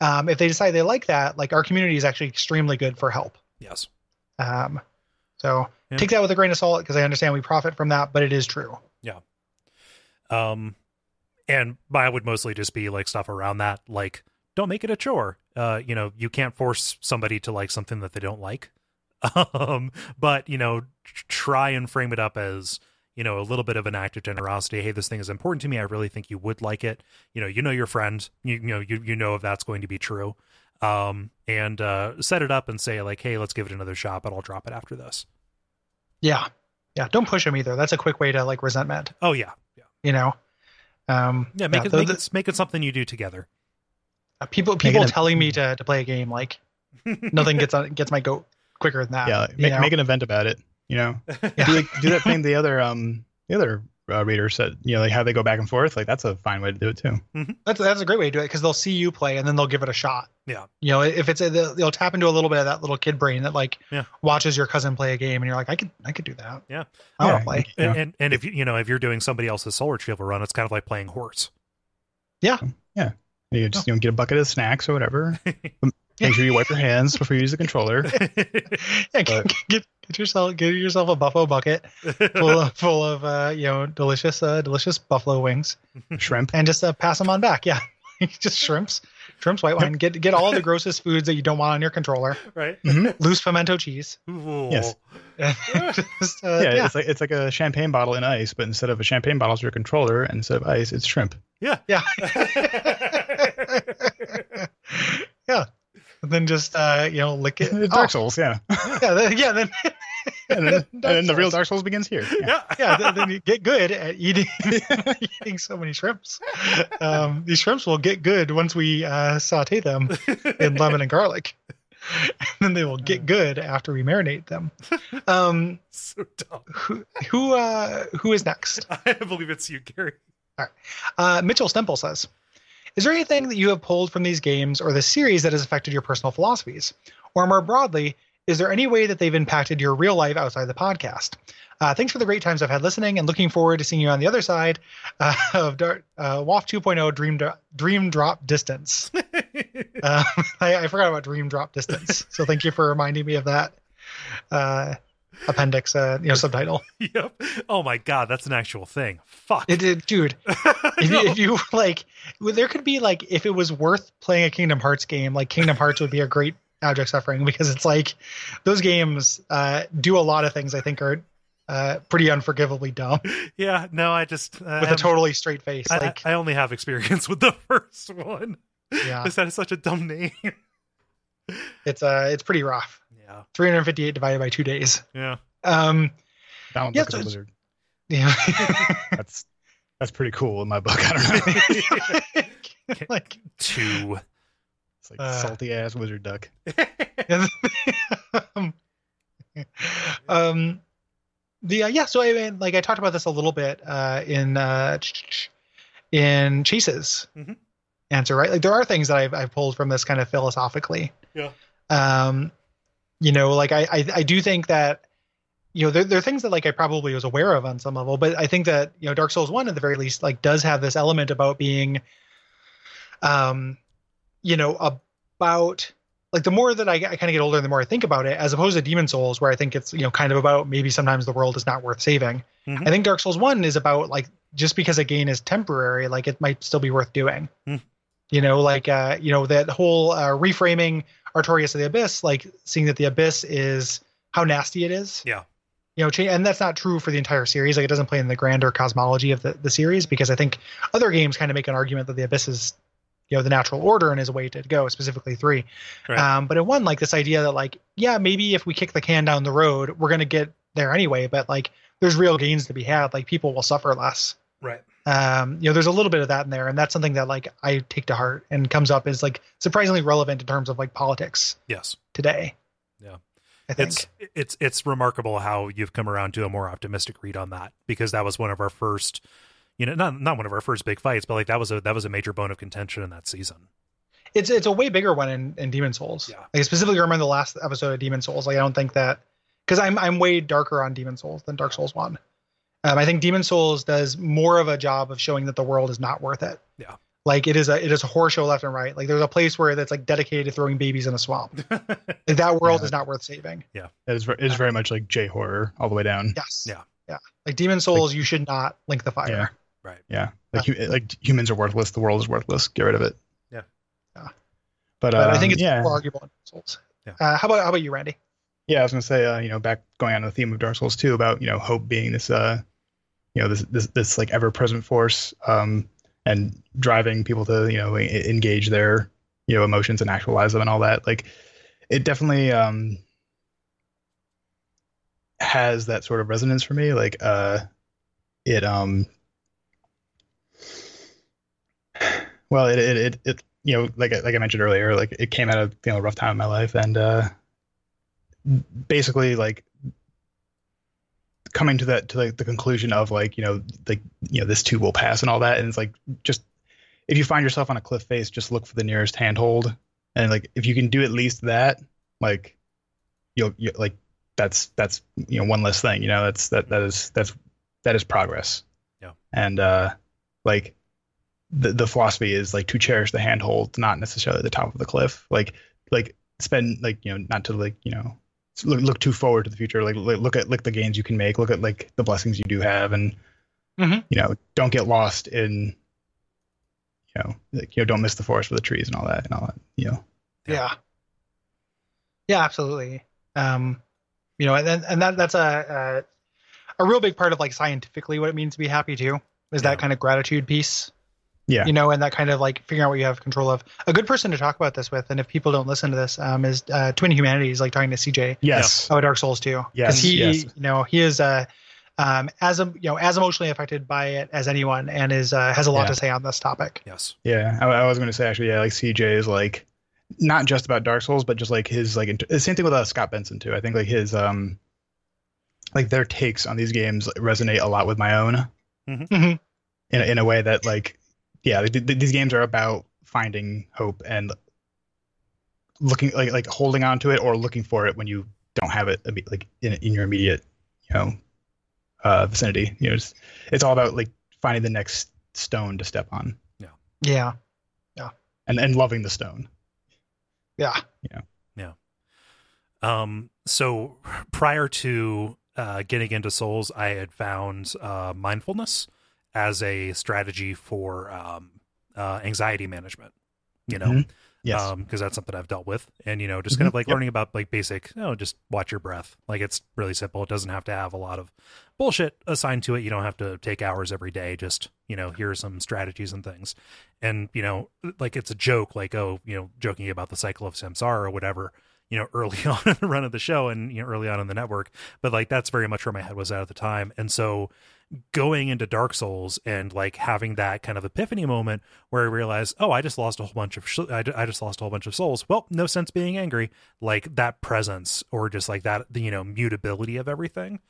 Speaker 1: um, if they decide they like that like our community is actually extremely good for help
Speaker 3: yes.
Speaker 1: um, so
Speaker 3: Yeah.
Speaker 1: take that with a grain of salt because i understand we profit from that but it is true Yeah.
Speaker 3: Um, and I would mostly just be like stuff around that, like don't make it a chore. Uh, you know, you can't force somebody to like something that they don't like. Um, but you know, try and frame it up as you know a little bit of an act of generosity. Hey, this thing is important to me. I really think you would like it. You know, you know your friend. You, you know, you you know if that's going to be true. Um, and uh, set it up and say like, hey, let's give it another shot, but I'll drop it after this.
Speaker 1: yeah yeah don't push them either that's a quick way to like resentment
Speaker 3: Oh yeah, yeah,
Speaker 1: you know um
Speaker 3: yeah. Make it make
Speaker 1: the-
Speaker 3: it make it something you do together.
Speaker 1: uh, people people
Speaker 4: it a-
Speaker 1: telling me to, to play a game like nothing gets on gets my goat quicker than that
Speaker 4: yeah, make,
Speaker 1: know?
Speaker 4: make an event about it. You know,
Speaker 1: Yeah.
Speaker 4: do, like, do that thing the other um the other uh, readers said. You know, like how they go back and forth. Like that's a fine way to do it too.
Speaker 1: That's that's a great way to do it because they'll see you play and then they'll give it a shot.
Speaker 3: Yeah.
Speaker 1: You know, if it's a, they'll they'll tap into a little bit of that little kid brain that like
Speaker 3: Yeah.
Speaker 1: watches your cousin play a game and you're like, I could I could do that.
Speaker 3: Yeah.
Speaker 1: I want
Speaker 4: Yeah,
Speaker 1: to play.
Speaker 4: you know.
Speaker 3: and, and and if you you know if you're doing somebody else's solar shield run, it's kind of like playing horse.
Speaker 1: Yeah.
Speaker 4: Yeah. You just you know get a bucket of snacks or whatever. Make sure you wipe your hands before you use the controller.
Speaker 1: Yeah, get, get, get yourself get yourself a buffalo bucket full of, full of uh, you know delicious uh, delicious buffalo wings,
Speaker 4: Shrimp.
Speaker 1: and just uh, pass them on back. Yeah, just shrimps, shrimps, white wine. Get get all the grossest foods that you don't want on your controller.
Speaker 3: right?
Speaker 1: Loose pimento cheese.
Speaker 3: Ooh.
Speaker 4: Yes.
Speaker 1: just, uh,
Speaker 4: yeah,
Speaker 1: yeah,
Speaker 4: it's like it's like a champagne bottle in ice, but instead of a champagne bottle, it's your controller, and instead of ice, it's shrimp.
Speaker 3: Yeah.
Speaker 1: yeah. yeah. And then just uh, you know lick it.
Speaker 4: Dark
Speaker 1: Oh,
Speaker 4: Souls, yeah.
Speaker 1: yeah, then, yeah. Then
Speaker 4: and then, and then the real Dark Souls begins here. Yeah.
Speaker 3: Yeah.
Speaker 1: yeah, then, then you get good at eating eating so many shrimps. Um, these shrimps will get good once we uh, saute them in lemon and garlic, and then they will get good after we marinate them. Um,
Speaker 3: so dumb.
Speaker 1: who who uh, who is next?
Speaker 3: I believe it's you, Gary.
Speaker 1: Uh, Mitchell Stemple says, "Is there anything that you have pulled from these games or the series that has affected your personal philosophies, or more broadly?" Is there any way that they've impacted your real life outside the podcast? Uh, thanks for the great times I've had listening and looking forward to seeing you on the other side uh, of Dart, uh, WAF 2.0 Dream, Dro- Dream Drop Distance. Uh, I, I forgot about Dream Drop Distance. So thank you for reminding me of that uh, appendix, uh, you know, subtitle.
Speaker 3: yep. Oh my god, that's an actual thing. Fuck.
Speaker 1: It did, dude. If you, if you like, there could be like, if it was worth playing a Kingdom Hearts game, like Kingdom Hearts would be a great Abject Suffering because it's like those games uh, do a lot of things I think are uh, pretty unforgivably dumb
Speaker 3: yeah. No, I just uh,
Speaker 1: with a totally straight face.
Speaker 3: I,
Speaker 1: Like,
Speaker 3: I only have experience with the first one.
Speaker 1: yeah,
Speaker 3: Because that is such a dumb name.
Speaker 1: it's uh, it's pretty rough.
Speaker 3: Yeah.
Speaker 1: 358 divided by two days.
Speaker 3: Yeah.
Speaker 1: Um,
Speaker 4: Donald
Speaker 1: Yeah,
Speaker 4: Duck a
Speaker 1: so-
Speaker 4: wizard.
Speaker 1: yeah.
Speaker 4: That's that's pretty cool in my book. I don't know.
Speaker 1: like,
Speaker 3: Two.
Speaker 4: It's like
Speaker 1: Uh,
Speaker 4: salty ass wizard duck.
Speaker 1: um, um, the uh, yeah. So I mean, like I talked about this a little bit uh, in uh, in Chase's
Speaker 3: Mhm.
Speaker 1: answer, right? Like there are things that I've I've pulled from this kind of philosophically.
Speaker 3: Yeah.
Speaker 1: Um, you know, like I I, I do think that. You know, there, there are things that like I probably was aware of on some level, but I think that you know Dark Souls One at the very least like does have this element about being, um, you know, about like the more that I, I kind of get older, the more I think about it, as opposed to Demon Souls, where I think it's you know kind of about maybe sometimes the world is not worth saving.
Speaker 3: Mhm.
Speaker 1: I think Dark Souls One is about like just because a gain is temporary, like it might still be worth doing.
Speaker 3: Hmm.
Speaker 1: You know, like uh, you know that whole uh, reframing Artorias of the Abyss, like seeing that the Abyss is how nasty it is.
Speaker 3: Yeah.
Speaker 1: You know, and that's not true for the entire series. Like it doesn't play in the grander cosmology of the, the series because I think other games kind of make an argument that the Abyss is, you know, the natural order and is a way to go, specifically three.
Speaker 3: Right.
Speaker 1: Um, but in one, like this idea that like, yeah, maybe if we kick the can down the road, we're gonna get there anyway. But like, there's real gains to be had. Like people will suffer less.
Speaker 3: Right.
Speaker 1: Um, you know, there's a little bit of that in there, and that's something that like I take to heart and comes up as like surprisingly relevant in terms of like politics
Speaker 3: Yes.
Speaker 1: today.
Speaker 3: Yeah.
Speaker 1: I think.
Speaker 3: It's it's it's remarkable how you've come around to a more optimistic read on that because that was one of our first you know not not one of our first big fights but like that was a that was a major bone of contention in that season.
Speaker 1: it's it's a way bigger one in, in Demon Souls.
Speaker 3: Yeah.
Speaker 1: Like I specifically remember the last episode of Demon Souls. Like I don't think that because I'm I'm way darker on Demon Souls than Dark Souls one. Um, I think Demon Souls does more of a job of showing that the world is not worth it.
Speaker 3: Yeah.
Speaker 1: Like it is a it is a horror show left and right. Like there's a place where that's like dedicated to throwing babies in a swamp. Like that world
Speaker 4: Yeah.
Speaker 1: is not worth saving.
Speaker 4: Yeah, it is, ver- it is very much like J horror all the way down.
Speaker 1: Yes.
Speaker 3: Yeah.
Speaker 1: Yeah. Like Demon Souls, you should not link the fire.
Speaker 4: Yeah.
Speaker 3: right.
Speaker 4: Yeah, like hu- like humans are worthless. The world is worthless. Get rid of it.
Speaker 3: Yeah.
Speaker 1: Yeah.
Speaker 4: But,
Speaker 1: But I think
Speaker 4: um,
Speaker 1: it's
Speaker 4: yeah,
Speaker 1: more arguable in Souls.
Speaker 3: Yeah.
Speaker 1: Uh, how about how about you, Randy?
Speaker 4: yeah. I was gonna say, uh, you know, back going on the theme of Dark Souls too about you know hope being this, uh, you know, this this this like ever present force, um, and driving people to you know engage their you know emotions and actualize them and all that. Like, it definitely um has that sort of resonance for me. Like, uh, it um. Well, it, it it it you know like like I mentioned earlier, like it came out of you know a rough time in my life, and uh, basically like coming to that to like the conclusion of like you know like you know this too will pass and all that, and it's like just if you find yourself on a cliff face, just look for the nearest handhold, and like if you can do at least that, like you'll you like that's that's you know one less thing, you know that's that that is that's that is progress.
Speaker 3: Yeah.
Speaker 4: and uh like the the philosophy is like to cherish the handhold, not necessarily the top of the cliff. Like like spend like you know not to like you know look, look too forward to the future. Like look look at like the gains you can make. Look at like the blessings you do have, and
Speaker 1: Mhm.
Speaker 4: you know don't get lost in you know like you know don't miss the forest for the trees and all that and all that. You know
Speaker 3: Yeah.
Speaker 1: yeah yeah absolutely um you know and then- and that that's a, a a real big part of like scientifically what it means to be happy too is
Speaker 3: Yeah.
Speaker 1: that kind of gratitude piece
Speaker 4: yeah
Speaker 1: you know and that kind of like figuring out what you have control of a good person to talk about this with and if people don't listen to this um is uh twin humanities like talking to cj
Speaker 4: yes
Speaker 1: Oh, dark souls 2
Speaker 4: Yes,
Speaker 1: he
Speaker 4: yes.
Speaker 1: you know he is uh um as a you know as emotionally affected by it as anyone and is uh has a lot
Speaker 4: Yeah.
Speaker 1: to say on this topic
Speaker 3: Yes.
Speaker 4: Yeah, I, I was going to say actually, yeah, like CJ is like not just about Dark Souls, but just like his like int- the same thing with uh, Scott Benson too. I think like his um like their takes on these games resonate a lot with my own
Speaker 1: Mhm.
Speaker 4: in in a way that like yeah, th- th- these games are about finding hope and looking like like holding on to it or looking for it when you don't have it imme- like in in your immediate you know uh vicinity. You know, it's, it's all about like finding the next stone to step on
Speaker 1: yeah Yeah. Yeah.
Speaker 4: and and loving the stone.
Speaker 1: Yeah. Yeah.
Speaker 3: Yeah Um, so prior to uh, getting into Souls, I had found uh, mindfulness as a strategy for um, uh, anxiety management. You know,
Speaker 4: Mhm. Yes.
Speaker 3: um because that's something i've dealt with and you know just kind of like
Speaker 4: Yep.
Speaker 3: learning about like basic you know just watch your breath like it's really simple it doesn't have to have a lot of bullshit assigned to it you don't have to take hours every day just you know here are some strategies and things and you know like it's a joke like oh you know joking about the cycle of samsara or whatever you know early on in the run of the show and you know early on in the network but like that's very much where my head was at at the time and so going into Dark Souls and like having that kind of epiphany moment where I realized, oh, I just lost a whole bunch of sh- I, I just lost a whole bunch of souls. Well, no sense being angry. Like that presence or just like that the you know mutability of everything.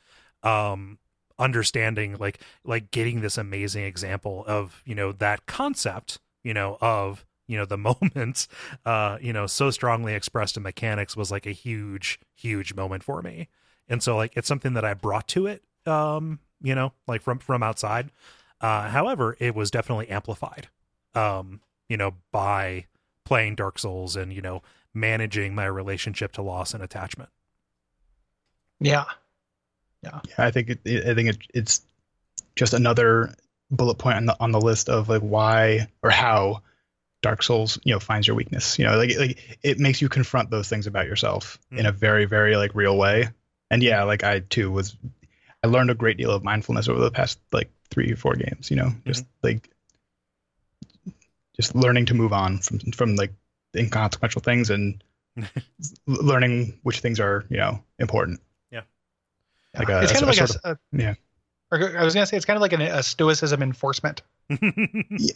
Speaker 3: Um understanding like like getting this amazing example of you know that concept you know of you know the moments uh you know so strongly expressed in mechanics was like a huge huge moment for me and so like it's something that i brought to it um you know like from from outside. Uh however it was definitely amplified um you know by playing dark souls and you know managing my relationship to loss and attachment.
Speaker 1: Yeah.
Speaker 4: Yeah, I think it, it, I think it, it's just another bullet point on the on the list of like why or how Dark Souls you know finds your weakness. You know, like like it makes you confront those things about yourself in a very very like real way. And yeah, like I too was, I learned a great deal of mindfulness over the past like three or four games. You know, just like just learning to move on from from like inconsequential things and learning which things are you know important.
Speaker 3: Yeah.
Speaker 4: Like a,
Speaker 1: it's
Speaker 4: a-
Speaker 1: kind of like a,
Speaker 4: sort
Speaker 1: a
Speaker 4: yeah.
Speaker 1: I was gonna say it's kind of like an, a stoicism enforcement.
Speaker 4: Yeah,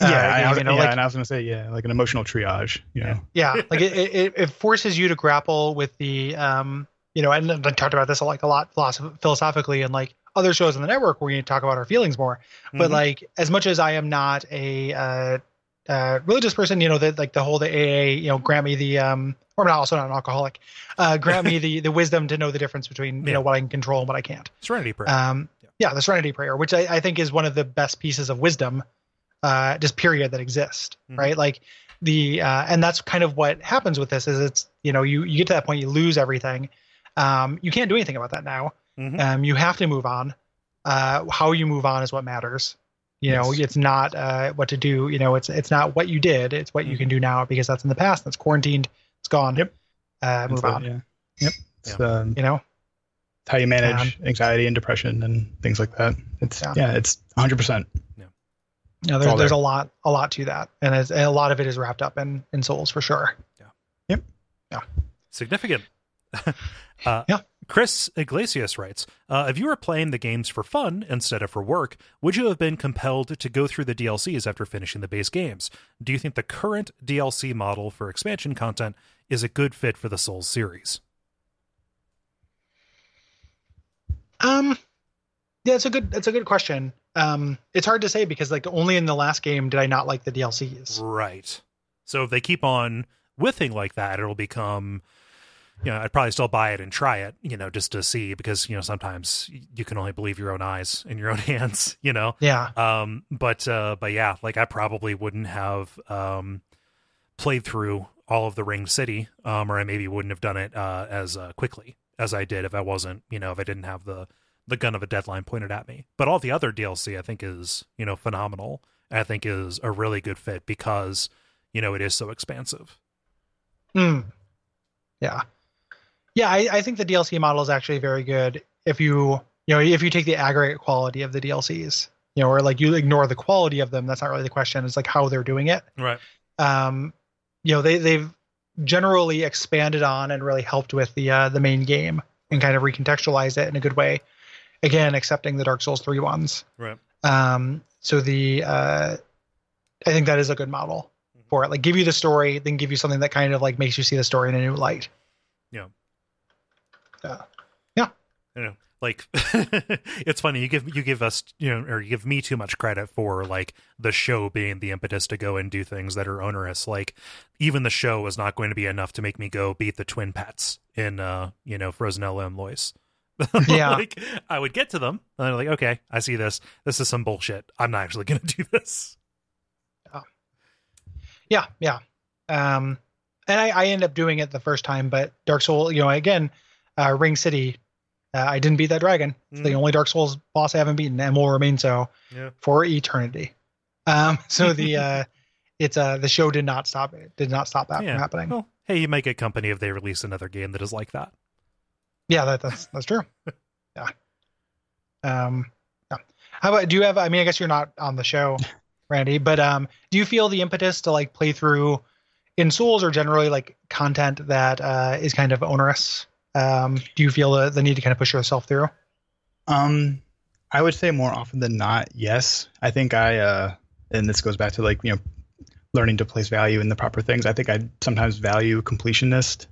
Speaker 1: Uh,
Speaker 4: I, was-
Speaker 1: you know,
Speaker 4: yeah,
Speaker 1: like-
Speaker 4: and I was gonna say yeah, like an emotional triage. You know,
Speaker 1: Yeah, like it, it, it forces you to grapple with the um, you know, and I talked about this like a lot philosophically and like other shows on the network where to talk about our feelings more. But
Speaker 3: Mhm.
Speaker 1: like as much as I am not a uh, uh, religious person, you know, that like the whole the AA, you know, grant me the um, or I'm not also not an alcoholic, uh, grant me the the wisdom to know the difference between you
Speaker 3: Yeah.
Speaker 1: know what I can control and what I can't.
Speaker 3: serenity prayer
Speaker 1: Um, yeah, the Serenity Prayer, which I, I think is one of the best pieces of wisdom, uh, just period that exist,
Speaker 3: Mhm.
Speaker 1: right? Like the uh, and that's kind of what happens with this is it's you know you you get to that point you lose everything, um, you can't do anything about that now.
Speaker 3: Mhm.
Speaker 1: Um, you have to move on. Uh, how you move on is what matters. You know,
Speaker 4: Yes.
Speaker 1: it's not uh, what to do. You know, it's it's not what you did. It's what you can do now because that's in the past. That's quarantined. It's gone.
Speaker 4: Yep.
Speaker 1: Uh, move
Speaker 4: It's,
Speaker 1: on.
Speaker 4: Yeah. Yep. It's, um,
Speaker 1: You know.
Speaker 4: it's how you manage anxiety and depression and things like that. It's
Speaker 1: Yeah.
Speaker 4: yeah, it's 100. percent
Speaker 1: You know, there's
Speaker 4: all
Speaker 1: there's
Speaker 4: there.
Speaker 1: a lot a lot to that, and, it's, and a lot of it is wrapped up in in souls for sure. Yeah. Yep. Yeah.
Speaker 3: Significant. uh,
Speaker 1: Yeah.
Speaker 3: Chris Iglesias writes uh, If you were playing the games for fun instead of for work, would you have been compelled to go through the DLCs after finishing the base games? Do you think the current DLC model for expansion content is a good fit for the Souls series?
Speaker 1: Um, yeah, it's a good it's a good question. Um, it's hard to say because like only in the last game did I not like the DLCs.
Speaker 3: Right. So if they keep on whiffing like that, it'll become you know, I'd probably still buy it and try it, you know, just to see because you know sometimes you can only believe your own eyes and your own hands, you know.
Speaker 1: Yeah.
Speaker 3: Um, but uh, but yeah, like I probably wouldn't have um played through all of the Ring City, um, or I maybe wouldn't have done it uh, as uh, quickly as I did if I wasn't, you know, if I didn't have the the gun of a deadline pointed at me. But all the other DLC I think is, you know, phenomenal. I think is a really good fit because, you know, it is so expansive.
Speaker 1: Mm. Yeah. Yeah, I, I think the DLC model is actually very good if you you know if you take the aggregate quality of the DLCs, you know, or like you ignore the quality of them. That's not really the question. It's like how they're doing it.
Speaker 3: Right.
Speaker 1: Um, you know, they they've generally expanded on and really helped with the uh, the main game and kind of recontextualized it in a good way. Again, accepting the Dark Souls three ones.
Speaker 3: Right.
Speaker 1: Um, so the uh, I think that is a good model for it. Like give you the story, then give you something that kind of like makes you see the story in a new light.
Speaker 3: Yeah.
Speaker 1: Yeah.
Speaker 3: yeah You know, like it's funny you give you give us you know or you give me too much credit for like the show being the impetus to go and do things that are onerous. Like even the show is not going to be enough to make me go beat the twin pets in uh you know Frozen Eleum Loyce.
Speaker 1: Yeah.
Speaker 3: like I would get to them and I'm like, okay, I see this. This is some bullshit. I'm not actually gonna do this.
Speaker 1: Yeah, yeah. Um, and I, I end up doing it the first time, but Dark Soul, you know, again, uh, Ring City, uh, I didn't beat that dragon. It's the only Dark Souls boss I haven't beaten, and will remain so
Speaker 3: Yeah.
Speaker 1: for eternity. Um, so the uh, it's uh the show did not stop it. Did not stop that
Speaker 3: Yeah.
Speaker 1: from happening.
Speaker 3: Well, hey, you might get company if they release another game that is like that.
Speaker 1: Yeah, that, that's that's true. yeah. Um. Yeah. How about? Do you have? I mean, I guess you're not on the show, Randy, but um, do you feel the impetus to like play through in Souls or generally like content that uh, is kind of onerous? Um, do you feel the, the need to kind of push yourself through?
Speaker 4: Um, I would say more often than not, yes. I think I, uh, and this goes back to like you know, learning to place value in the proper things. I think I sometimes value completionist,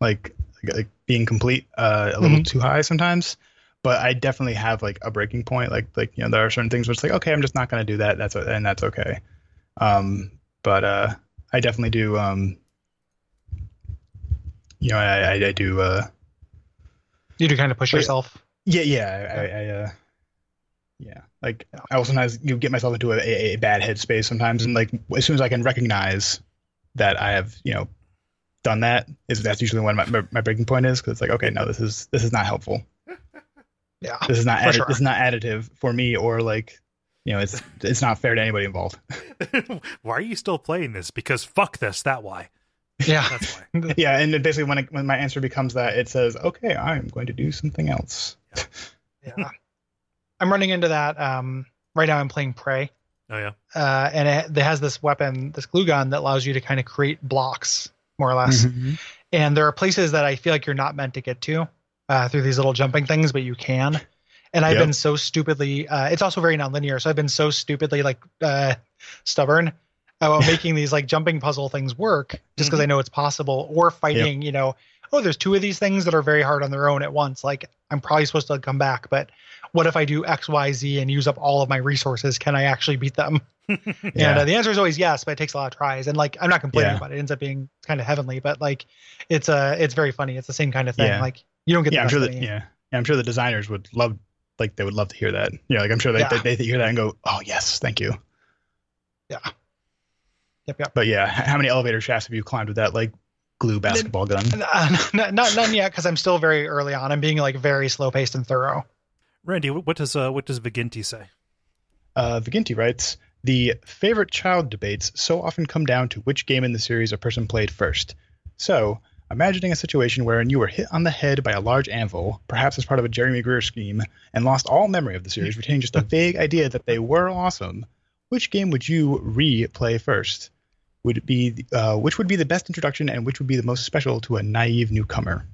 Speaker 4: like like, like being complete, uh, a little
Speaker 1: Mhm.
Speaker 4: too high sometimes. But I definitely have like a breaking point. Like like you know, there are certain things where it's like, okay, I'm just not gonna do that. That's and that's okay. Um, but uh, I definitely do. Um, you know, I I, I do. Uh,
Speaker 1: You do kind of push
Speaker 4: Wait.
Speaker 1: yourself.
Speaker 4: yeah, yeah, I, I, I uh, yeah. Like I will sometimes you get myself into a, a, a bad headspace sometimes, and like as soon as I can recognize that I have, you know, done that, is that's usually when my, my, my breaking point is because it's like, okay, no, this is this is not helpful.
Speaker 1: Yeah.
Speaker 4: This is not
Speaker 1: For
Speaker 4: addi-
Speaker 1: sure.
Speaker 4: this is not additive for me or like, you know, it's it's not fair to anybody involved.
Speaker 3: why are you still playing this? Because fuck this, that why.
Speaker 1: Yeah.
Speaker 3: That's
Speaker 4: yeah, and then basically when it, when my answer becomes that, it says, okay, I'm going to do something else.
Speaker 1: yeah. I'm running into that. Um, right now I'm playing Prey.
Speaker 3: Oh yeah.
Speaker 1: uh, and it, it has this weapon, this glue gun that allows you to kind of create blocks, more or less.
Speaker 4: Mm-hmm.
Speaker 1: And there are places that I feel like you're not meant to get to uh, through these little jumping things, but you can. And I've
Speaker 4: Yep.
Speaker 1: been so stupidly. Uh, it's also very nonlinear, so I've been so stupidly like uh, stubborn about making these like jumping puzzle things work, just because I know it's possible, or fighting. You know, oh, there's two of these things that are very hard on their own at once. Like I'm probably supposed to come back, but what if I do X, Y, Z and use up all of my resources? Can I actually beat them? And uh, the answer is always yes, but it takes a lot of tries. And like, I'm not complaining
Speaker 4: Yeah.
Speaker 1: about it. It ends up being kind of heavenly, but like, it's uh, it's very funny. It's the same kind of thing.
Speaker 4: Yeah.
Speaker 1: Like, you don't get
Speaker 4: yeah,
Speaker 1: the
Speaker 4: I'm sure that yeah, yeah, I'm sure the designers would love like they would love to hear that. Yeah, like I'm sure they
Speaker 1: Yeah.
Speaker 4: they, they hear that and go, oh yes, thank you.
Speaker 1: Yep, yep.
Speaker 4: But yeah, how many elevator shafts have you climbed with that like glue basketball gun?
Speaker 1: Uh, not, not none yet because I'm still very early on. I'm being like very slow paced and thorough.
Speaker 3: Randy, what what does uh what does Viginti say?
Speaker 4: Uh, Viginti writes, the favorite child debates so often come down to which game in the series a person played first. So, imagining a situation wherein you were hit on the head by a large anvil, perhaps as part of a Jeremy Greer scheme, and lost all memory of the series, retaining just a vague idea that they were awesome, which game would you replay first? Would be uh, which would be the best introduction, and which would be the most special to a naive newcomer?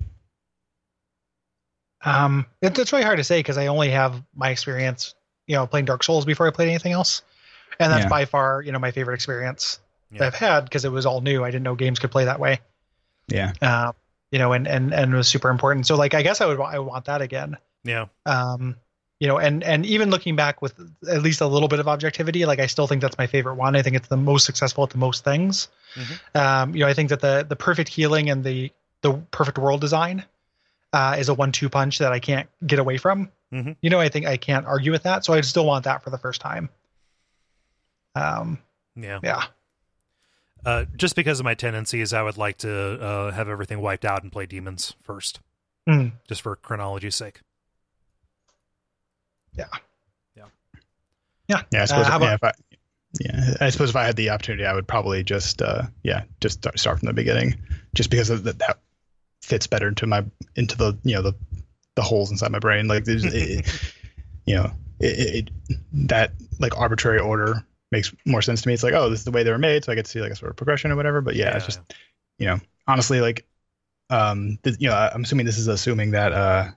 Speaker 1: Um, it, it's really hard to say because I only have my experience, you know, playing Dark Souls before I played anything else, and that's
Speaker 4: Yeah.
Speaker 1: by far, you know, my favorite experience
Speaker 3: Yeah.
Speaker 1: that I've had because it was all new. I didn't know games could play that way.
Speaker 4: Yeah,
Speaker 1: Um, you know, and and and it was super important. So like, I guess I would I would want that again.
Speaker 3: Yeah.
Speaker 1: um you know and and even looking back with at least a little bit of objectivity like i still think that's my favorite one i think it's the most successful at the most things
Speaker 3: Mhm.
Speaker 1: um you know i think that the the perfect healing and the the perfect world design uh, is a one-two punch that I can't get away from.
Speaker 3: Mhm.
Speaker 1: You know, I think I can't argue with that, so I still want that for the first time. Um,
Speaker 3: Yeah.
Speaker 1: yeah,
Speaker 3: Uh, just because of my tendencies, I would like to uh, have everything wiped out and play demons first,
Speaker 1: Mm.
Speaker 3: just for chronology's sake.
Speaker 4: Yeah, I suppose.
Speaker 1: Uh, how
Speaker 4: yeah, if I, yeah, I suppose if I had the opportunity, I would probably just, uh, yeah, just start, start from the beginning, just because of that, that fits better into my into the you know the the holes inside my brain. Like there's, it, it- you know, it, it, it that like arbitrary order makes more sense to me. It's like, oh, this is the way they were made, so I get to see like a sort of progression or whatever. But yeah, it's just you know, honestly, like, um, th- you know, I'm assuming this is assuming that uh,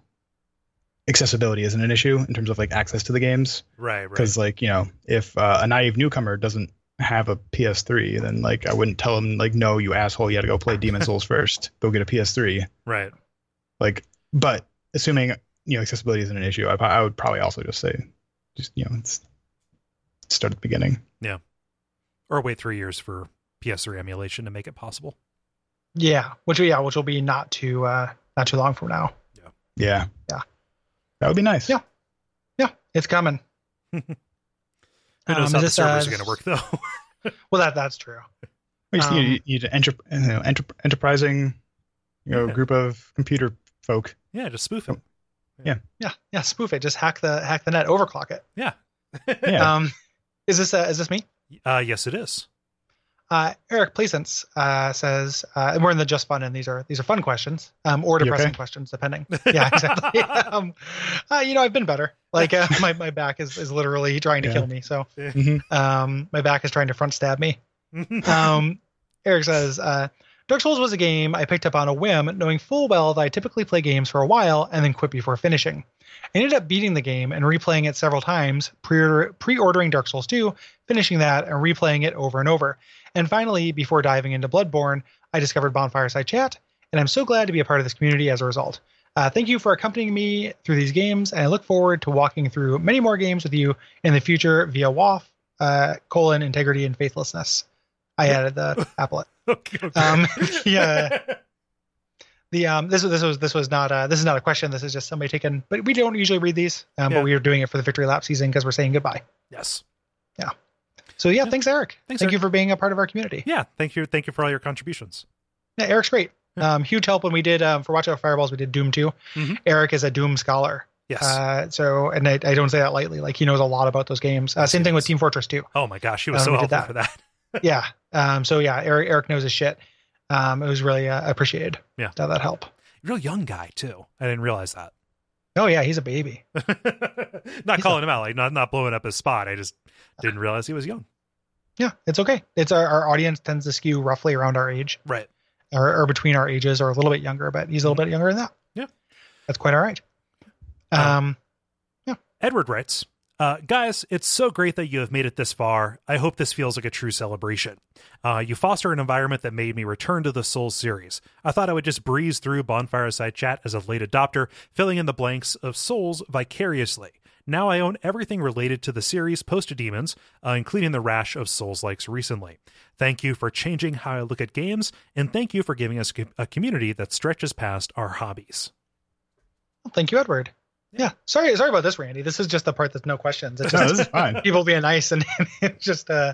Speaker 4: accessibility isn't an issue in terms of like access to the games
Speaker 3: right, right.
Speaker 4: because like you know if uh, a naive newcomer doesn't have a ps3 then like i wouldn't tell them like no you asshole you got to go play demon souls first go get a ps3
Speaker 3: right.
Speaker 4: like but assuming you know accessibility isn't an issue i, I would probably also just say just you know it's start at the beginning Yeah.
Speaker 3: Or wait three years for PS3 emulation to make it possible.
Speaker 1: yeah, which yeah, which will be not too uh, not too long from now.
Speaker 4: Yeah.
Speaker 1: yeah Yeah.
Speaker 4: That would be nice
Speaker 1: Yeah. Yeah, it's coming.
Speaker 3: Who
Speaker 1: Um,
Speaker 3: knows
Speaker 1: is
Speaker 3: how the servers
Speaker 1: uh,
Speaker 3: are going to work though?
Speaker 1: Well, that that's true.
Speaker 4: you, just
Speaker 1: Um,
Speaker 4: need, you need an enter, you know, enter, enterprising you know
Speaker 3: Yeah.
Speaker 4: group of computer folk
Speaker 3: yeah, just spoof it.
Speaker 1: Yeah. yeah, yeah, spoof it. Just hack the hack the net, overclock it.
Speaker 3: Yeah.
Speaker 4: yeah
Speaker 1: Um, is this uh, is this me?
Speaker 3: Uh, yes, it is.
Speaker 1: Uh, Eric Placence uh, says, uh, and we're in the just fun, and these are these are fun questions, um, or depressing
Speaker 4: okay?
Speaker 1: questions, depending. Yeah, exactly. um, uh, you know, I've been better. Like uh, my my back is is literally trying to
Speaker 4: Yeah.
Speaker 1: kill me. So
Speaker 4: Mhm.
Speaker 1: um, my back is trying to front stab me. Um, Eric says, uh, Dark Souls was a game I picked up on a whim, knowing full well that I typically play games for a while and then quit before finishing. I ended up beating the game and replaying it several times, pre- pre-ordering Dark Souls 2, finishing that, and replaying it over and over. And finally, before diving into Bloodborne, I discovered Bonfireside Chat, and I'm so glad to be a part of this community as a result. Uh, thank you for accompanying me through these games, and I look forward to walking through many more games with you in the future via WAF, uh, colon, integrity, and faithlessness. I added the applet.
Speaker 3: okay, okay.
Speaker 1: Um, yeah. The um, this was this was this was not uh this is not a question. This is just somebody taking. But we don't usually read these. Um,
Speaker 3: Yeah.
Speaker 1: but we are doing it for the victory lap season because we're saying goodbye.
Speaker 3: yes. Yeah.
Speaker 1: So yeah,
Speaker 3: Yeah.
Speaker 1: thanks, Eric.
Speaker 3: Thanks,
Speaker 1: Thank you for being a part of our community.
Speaker 3: Yeah. Thank you. Thank you for all your contributions.
Speaker 1: Yeah, Eric's great. Um, huge help when we did um, for Watch Out Fireballs. We did Doom 2
Speaker 3: Mhm.
Speaker 1: Eric is a Doom scholar.
Speaker 3: Yes.
Speaker 1: Uh, so and I, I don't say that lightly. Like he knows a lot about those games. Uh, same
Speaker 3: he
Speaker 1: thing with. Team Fortress 2.
Speaker 3: oh my gosh, he was
Speaker 1: um,
Speaker 3: so helpful
Speaker 1: did
Speaker 3: for that.
Speaker 1: Yeah. Um, so yeah, Eric Eric knows his shit. Um, it was really uh, appreciated.
Speaker 3: Yeah.
Speaker 1: To that help.
Speaker 3: Real young guy too. I didn't realize that.
Speaker 1: Oh yeah, he's a baby.
Speaker 3: not
Speaker 1: He's
Speaker 3: calling him out, like not not blowing up his spot. I just didn't realize he was young.
Speaker 1: Yeah, it's okay. It's our, our audience tends to skew roughly around our age
Speaker 3: Right.
Speaker 1: or, or between our ages or a little bit younger, but he's a little bit younger than that.
Speaker 3: Yeah.
Speaker 1: That's quite all right.
Speaker 3: Uh,
Speaker 1: Um,
Speaker 3: Edward writes, uh, guys, it's so great that you have made it this far. I hope this feels like a true celebration. Uh, you foster an environment that made me return to the Souls series. I thought I would just breeze through Bonfireside Chat as a late adopter, filling in the blanks of Souls vicariously. Now I own everything related to the series post Demons, uh, including the rash of Souls likes recently. Thank you for changing how I look at games, and thank you for giving us a community that stretches past our hobbies.
Speaker 1: thank you, Edward. Yeah. Sorry, sorry about this, Randy. This is just the part that's no questions. It's
Speaker 4: no
Speaker 1: just
Speaker 4: this is fine
Speaker 1: people being nice and it's just uh,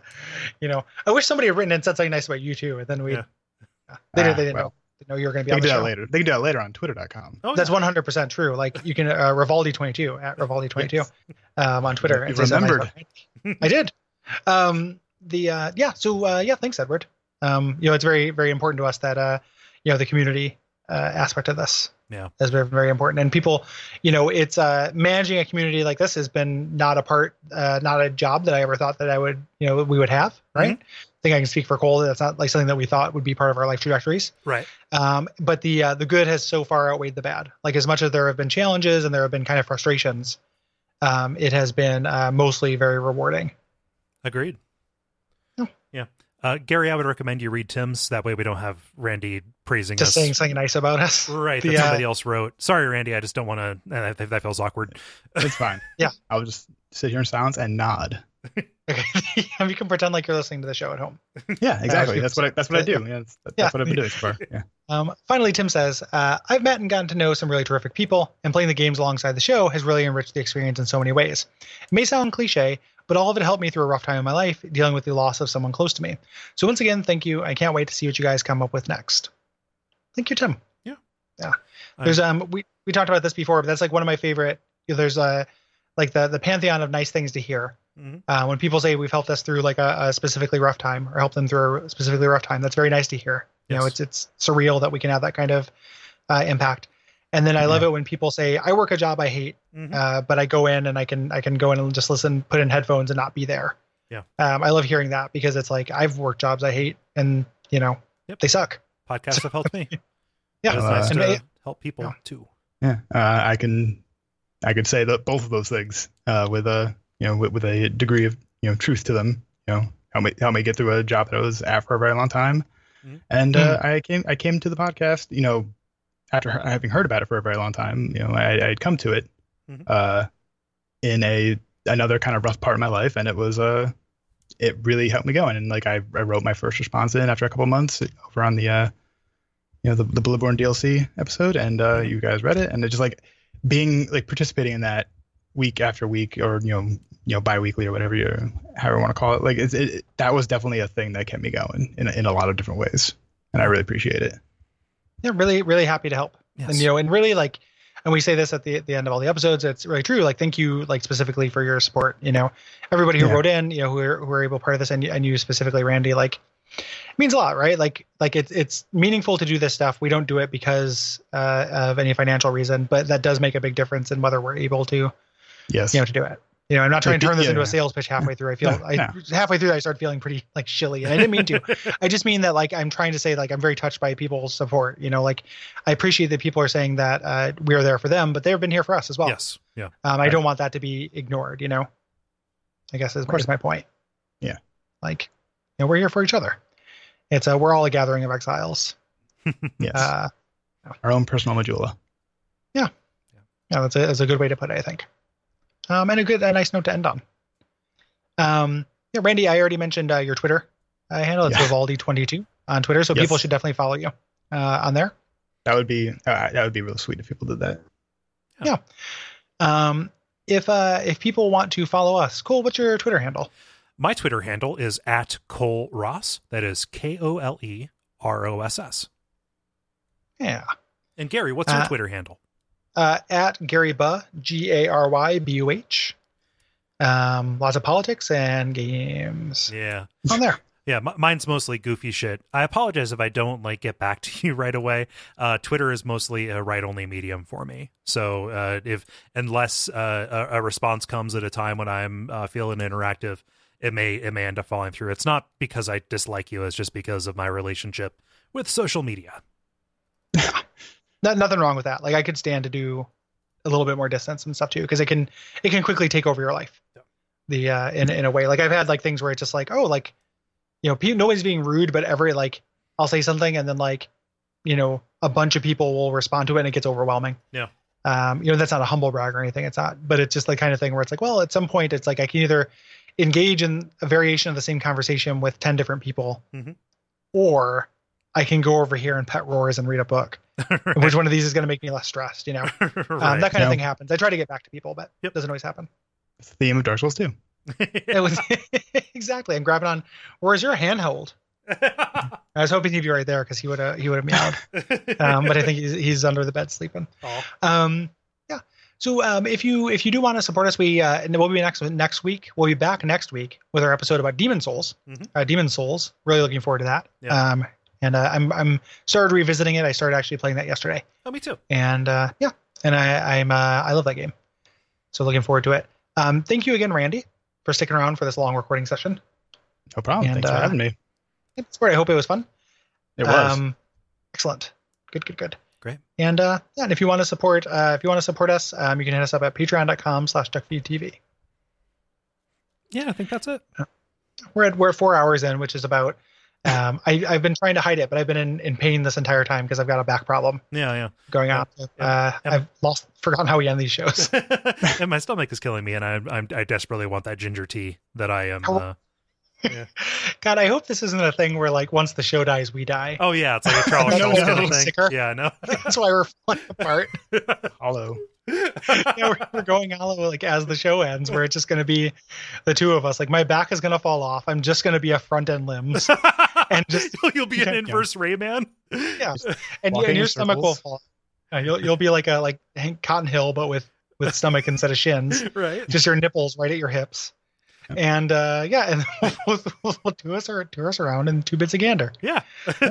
Speaker 1: you know, I wish somebody had written and said something nice about you too, and then we.
Speaker 3: Yeah.
Speaker 1: They, didn't-
Speaker 4: Ah,
Speaker 1: they didn't
Speaker 4: well.
Speaker 1: know, didn't know you were going to be
Speaker 4: they
Speaker 1: on
Speaker 4: can
Speaker 1: the
Speaker 4: do that
Speaker 1: show.
Speaker 4: later they can do that later on twitter.com
Speaker 3: Oh,
Speaker 1: That's
Speaker 3: yeah.
Speaker 1: one hundred percent true. Like you can uh, Rivaldi twenty two at Rivaldi twenty two um, on Twitter.
Speaker 4: You
Speaker 1: and nice
Speaker 4: remembered.
Speaker 1: I did. Um, the uh, yeah. So uh, yeah. Thanks, Edward. Um, you know, it's very very important to us that uh, you know, the community uh, aspect of this.
Speaker 3: Yeah.
Speaker 1: Is very very important, and people, you know, it's uh, managing a community like this has been not a part, uh, not a job that I ever thought that I would, you know, we would have. Right. I think I can speak for Kole. that That's not like something that we thought would be part of our life trajectories.
Speaker 3: Right.
Speaker 1: Um, but the uh, the good has so far outweighed the bad. Like as much as there have been challenges and there have been kind of frustrations, um, it has been uh, mostly very rewarding.
Speaker 3: Agreed.
Speaker 1: Yeah.
Speaker 3: Yeah. Uh, Gary, I would recommend you read Tim's. That way we don't have Randy praising
Speaker 1: Just
Speaker 3: us.
Speaker 1: saying something nice about us.
Speaker 3: Right.
Speaker 1: The,
Speaker 3: That
Speaker 1: uh,
Speaker 3: somebody else wrote. Sorry, Randy. I just don't want to. Uh, that, that feels awkward.
Speaker 4: it's fine
Speaker 1: Yeah.
Speaker 4: i'll just sit here in silence and nod
Speaker 1: Okay, you can pretend like you're listening to the show at home.
Speaker 4: Yeah, exactly. That's what I, that's what I do. Yeah, that's, that's
Speaker 1: Yeah.
Speaker 4: what I've been doing so far. Yeah.
Speaker 1: Um, finally, Tim says, uh, I've met and gotten to know some really terrific people, and playing the games alongside the show has really enriched the experience in so many ways. It may sound cliche, but all of it helped me through a rough time in my life, dealing with the loss of someone close to me. So, once again, thank you. I can't wait to see what you guys come up with next. Thank you, Tim.
Speaker 3: Yeah.
Speaker 1: Yeah. There's um we, we talked about this before, but that's like one of my favorite. You know, there's a like the the pantheon of nice things to hear.
Speaker 3: Mhm.
Speaker 1: Uh, when people say we've helped us through like a, a specifically rough time or helped them through a specifically rough time, that's very nice to hear. You know, it's it's surreal that we can have that kind of uh, impact. And then I love it when people say, "I work a job I hate,
Speaker 3: Mhm.
Speaker 1: uh, but I go in and I can I can go in and just listen, put in headphones, and not be there."
Speaker 3: Yeah.
Speaker 1: Um, I love hearing that because it's like I've worked jobs I hate, and you know,
Speaker 3: Yep.
Speaker 1: they suck.
Speaker 3: Podcasts have helped me.
Speaker 1: Yeah.
Speaker 3: It's
Speaker 4: Uh,
Speaker 3: nice
Speaker 1: and
Speaker 3: to
Speaker 1: they-
Speaker 3: help people
Speaker 1: Yeah.
Speaker 3: too.
Speaker 4: Yeah. Uh, I can I could say that both of those things uh, with a you know with, with a degree of you know truth to them. You know, help me help me get through a job that I was at for a very long time.
Speaker 3: Mhm.
Speaker 4: And uh, I came I came to the podcast. You know, after having heard about it for a very long time. You know, I I'd come to it
Speaker 3: Mhm.
Speaker 4: uh, in a another kind of rough part of my life, and it was uh it really helped me going. And like I, I wrote my first response in after a couple months over on the uh you know the the Bloodborne DLC episode, and uh, you guys read it, and it just like being like participating in that week after week, or you know you know biweekly or whatever you however you want to call it. Like it's, it, that was definitely a thing that kept me going in in a lot of different ways, and I really appreciate it.
Speaker 1: Yeah, really, really happy to help.
Speaker 3: Yes.
Speaker 1: And you know, and really like, and we say this at the the end of all the episodes. It's really true. Like, thank you, like specifically for your support. You know, everybody who
Speaker 4: Yeah.
Speaker 1: wrote in, you know, who are who are able part of this, and and you specifically, Randy, like, it means a lot, right? Like, like it's it's meaningful to do this stuff. We don't do it because uh, of any financial reason, but that does make a big difference in whether we're able to,
Speaker 4: Yes.
Speaker 1: you know, to do it. You know, I'm not trying to turn this
Speaker 4: yeah.
Speaker 1: into a sales pitch halfway through. I feel
Speaker 4: No,
Speaker 1: I
Speaker 4: no.
Speaker 1: halfway through I started feeling pretty like shilly, and I didn't mean to. I just mean that like I'm trying to say like I'm very touched by people's support. You know, like I appreciate that people are saying that uh, we're there for them, but they've been here for us as well.
Speaker 3: yes. Yeah.
Speaker 1: Um, I
Speaker 4: Right.
Speaker 1: don't want that to be ignored. You know, I guess is part of my point.
Speaker 4: Yeah.
Speaker 1: Like, you know, we're here for each other. It's a we're all a gathering of exiles.
Speaker 4: yes.
Speaker 1: Uh,
Speaker 4: Our own personal Majula.
Speaker 1: yeah, that's a that's a good way to put it. I think. Um, and a good a nice note to end on. Um, yeah, Randy, I already mentioned uh, your Twitter uh, handle. It's
Speaker 4: Yeah.
Speaker 1: Vivaldi22 on Twitter, so
Speaker 4: Yes.
Speaker 1: people should definitely follow you uh, on there.
Speaker 4: That would be uh, that would be real sweet if people did that. Yeah.
Speaker 1: Um, if uh, if people want to follow us, cool. What's your Twitter handle?
Speaker 3: My Twitter handle is at Kole Ross. That is K O L E R O S S.
Speaker 1: Yeah,
Speaker 3: And Gary, what's your
Speaker 1: Uh,
Speaker 3: Twitter handle?
Speaker 1: Uh, at Gary Buh, G A R Y B U H. Um, lots of politics and games
Speaker 3: Yeah.
Speaker 1: on there.
Speaker 3: Yeah, m- mine's mostly goofy shit. I apologize if I don't like get back to you right away. Uh, Twitter is mostly a write-only medium for me. So uh, if unless uh, a, a response comes at a time when I'm uh, feeling interactive, it may it may end up falling through. It's not because I dislike you; it's just because of my relationship with social media.
Speaker 1: Not, nothing wrong with that. Like I could stand to do a little bit more distance and stuff too, because it can it can quickly take over your life.
Speaker 3: Yeah.
Speaker 1: The uh, in in a way, like I've had like things where it's just like, oh, like you know, pe- nobody's being rude, but every like I'll say something and then like you know a bunch of people will respond to it and it gets overwhelming.
Speaker 3: Yeah.
Speaker 1: Um, you know, that's not a humble brag or anything. It's not, but it's just the kind of thing where it's like, well, at some point, it's like I can either engage in a variation of the same conversation with ten different people,
Speaker 3: Mhm.
Speaker 1: or I can go over here and pet roars and read a book. Which one of these is going to make me less stressed? You know, um, that kind
Speaker 4: No.
Speaker 1: of thing happens. I try to get back to people, but
Speaker 3: Yep.
Speaker 1: it doesn't always happen.
Speaker 4: It's the theme of Dark Souls 2.
Speaker 1: It was exactly. I'm grabbing on. Where's your handhold? I was hoping he'd be right there because he would have he would have meowed. Um, but I think he's he's under the bed sleeping.
Speaker 3: Aw.
Speaker 1: Um, yeah. So um, if you if you do want to support us, we uh, and we'll be next next week. We'll be back next week with our episode about Demon's Souls.
Speaker 3: Mhm.
Speaker 1: Uh, Demon's Souls. Really looking forward to that.
Speaker 3: Yeah.
Speaker 1: Um, and uh, I'm I'm started revisiting it. I started actually playing that yesterday,
Speaker 3: oh, me too.
Speaker 1: and uh, yeah, and I I'm uh, I love that game. So looking forward to it. Um, thank you again, Randy, for sticking around for this long recording session.
Speaker 4: No problem.
Speaker 1: And,
Speaker 4: Thanks for
Speaker 1: uh,
Speaker 4: having me.
Speaker 1: It's great. I hope it was fun.
Speaker 4: It was.
Speaker 1: Um, excellent. Good, good, good.
Speaker 3: Great.
Speaker 1: And uh, yeah, and if you want to support, uh, if you want to support us, um, you can hit us up at patreon.com slash duckfeedtv.
Speaker 3: Yeah, I think that's it.
Speaker 1: We're at, we're four hours in, which is about Um, I, I've been trying to hide it, but I've been in, in pain this entire time because I've got a back problem
Speaker 3: Yeah, yeah.
Speaker 1: going on. Uh, I've lost, forgotten how we end these shows.
Speaker 3: and my stomach is killing me, and I I'm, I desperately want that ginger tea that I am.
Speaker 1: How-
Speaker 3: Uh,
Speaker 1: God, I hope this isn't a thing where like once the show dies, we die.
Speaker 3: oh yeah, it's like a Charles
Speaker 1: I know Schulz
Speaker 3: kind of thing.
Speaker 1: sicker.
Speaker 3: Yeah, I know.
Speaker 1: That's why we're falling apart.
Speaker 4: Hollow.
Speaker 1: yeah, we're, we're going hollow like as the show ends, where it's just going to be the two of us. Like my back is going to fall off. I'm just going to be a front end limbs, and just
Speaker 3: you'll be an
Speaker 1: Yeah.
Speaker 3: inverse Rayman.
Speaker 1: yeah, and,
Speaker 4: Walking
Speaker 1: and your
Speaker 4: in
Speaker 1: stomach will fall. You'll you'll be like a like Hank Cotton Hill, but with with stomach instead of shins.
Speaker 3: right.
Speaker 1: Just your nipples right at your hips.
Speaker 4: Yep.
Speaker 1: And uh, yeah, and we'll, we'll, we'll tour us ar- tour us around in two bits of gander.
Speaker 3: Yeah.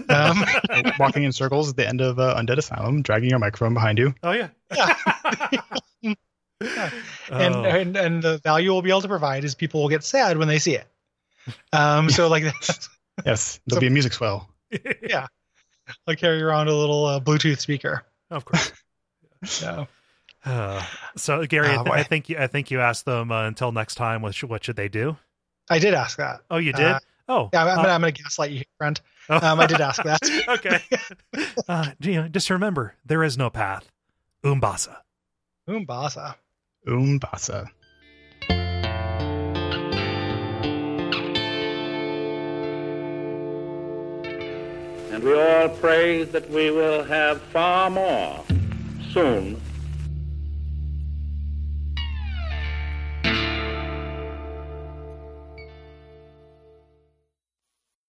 Speaker 1: Um,
Speaker 4: Walking in circles at the end of uh, Undead Asylum, dragging your microphone behind you.
Speaker 3: Oh yeah.
Speaker 1: Yeah. and,
Speaker 3: Oh.
Speaker 1: and and the value we'll be able to provide is people will get sad when they see it. Um, so like that's,
Speaker 4: Yes, there'll
Speaker 1: So-
Speaker 4: be a music swell.
Speaker 1: yeah, I'll carry around a little uh, Bluetooth speaker.
Speaker 3: of course.
Speaker 1: So
Speaker 3: Uh, so Gary, I,
Speaker 1: Oh,
Speaker 3: th- I think you, I think you asked them uh, until next time. What should, what should they do?
Speaker 1: I did ask that.
Speaker 3: Oh, you did.
Speaker 1: Uh,
Speaker 3: oh,
Speaker 1: Yeah, I'm,
Speaker 3: uh,
Speaker 1: gonna, I'm gonna gaslight you, friend.
Speaker 3: oh.
Speaker 1: Um, I did ask that.
Speaker 3: okay. Uh, you know, just remember, there is no path. Umbasa.
Speaker 1: Umbasa.
Speaker 4: Umbasa.
Speaker 2: And we all pray that we will have far more soon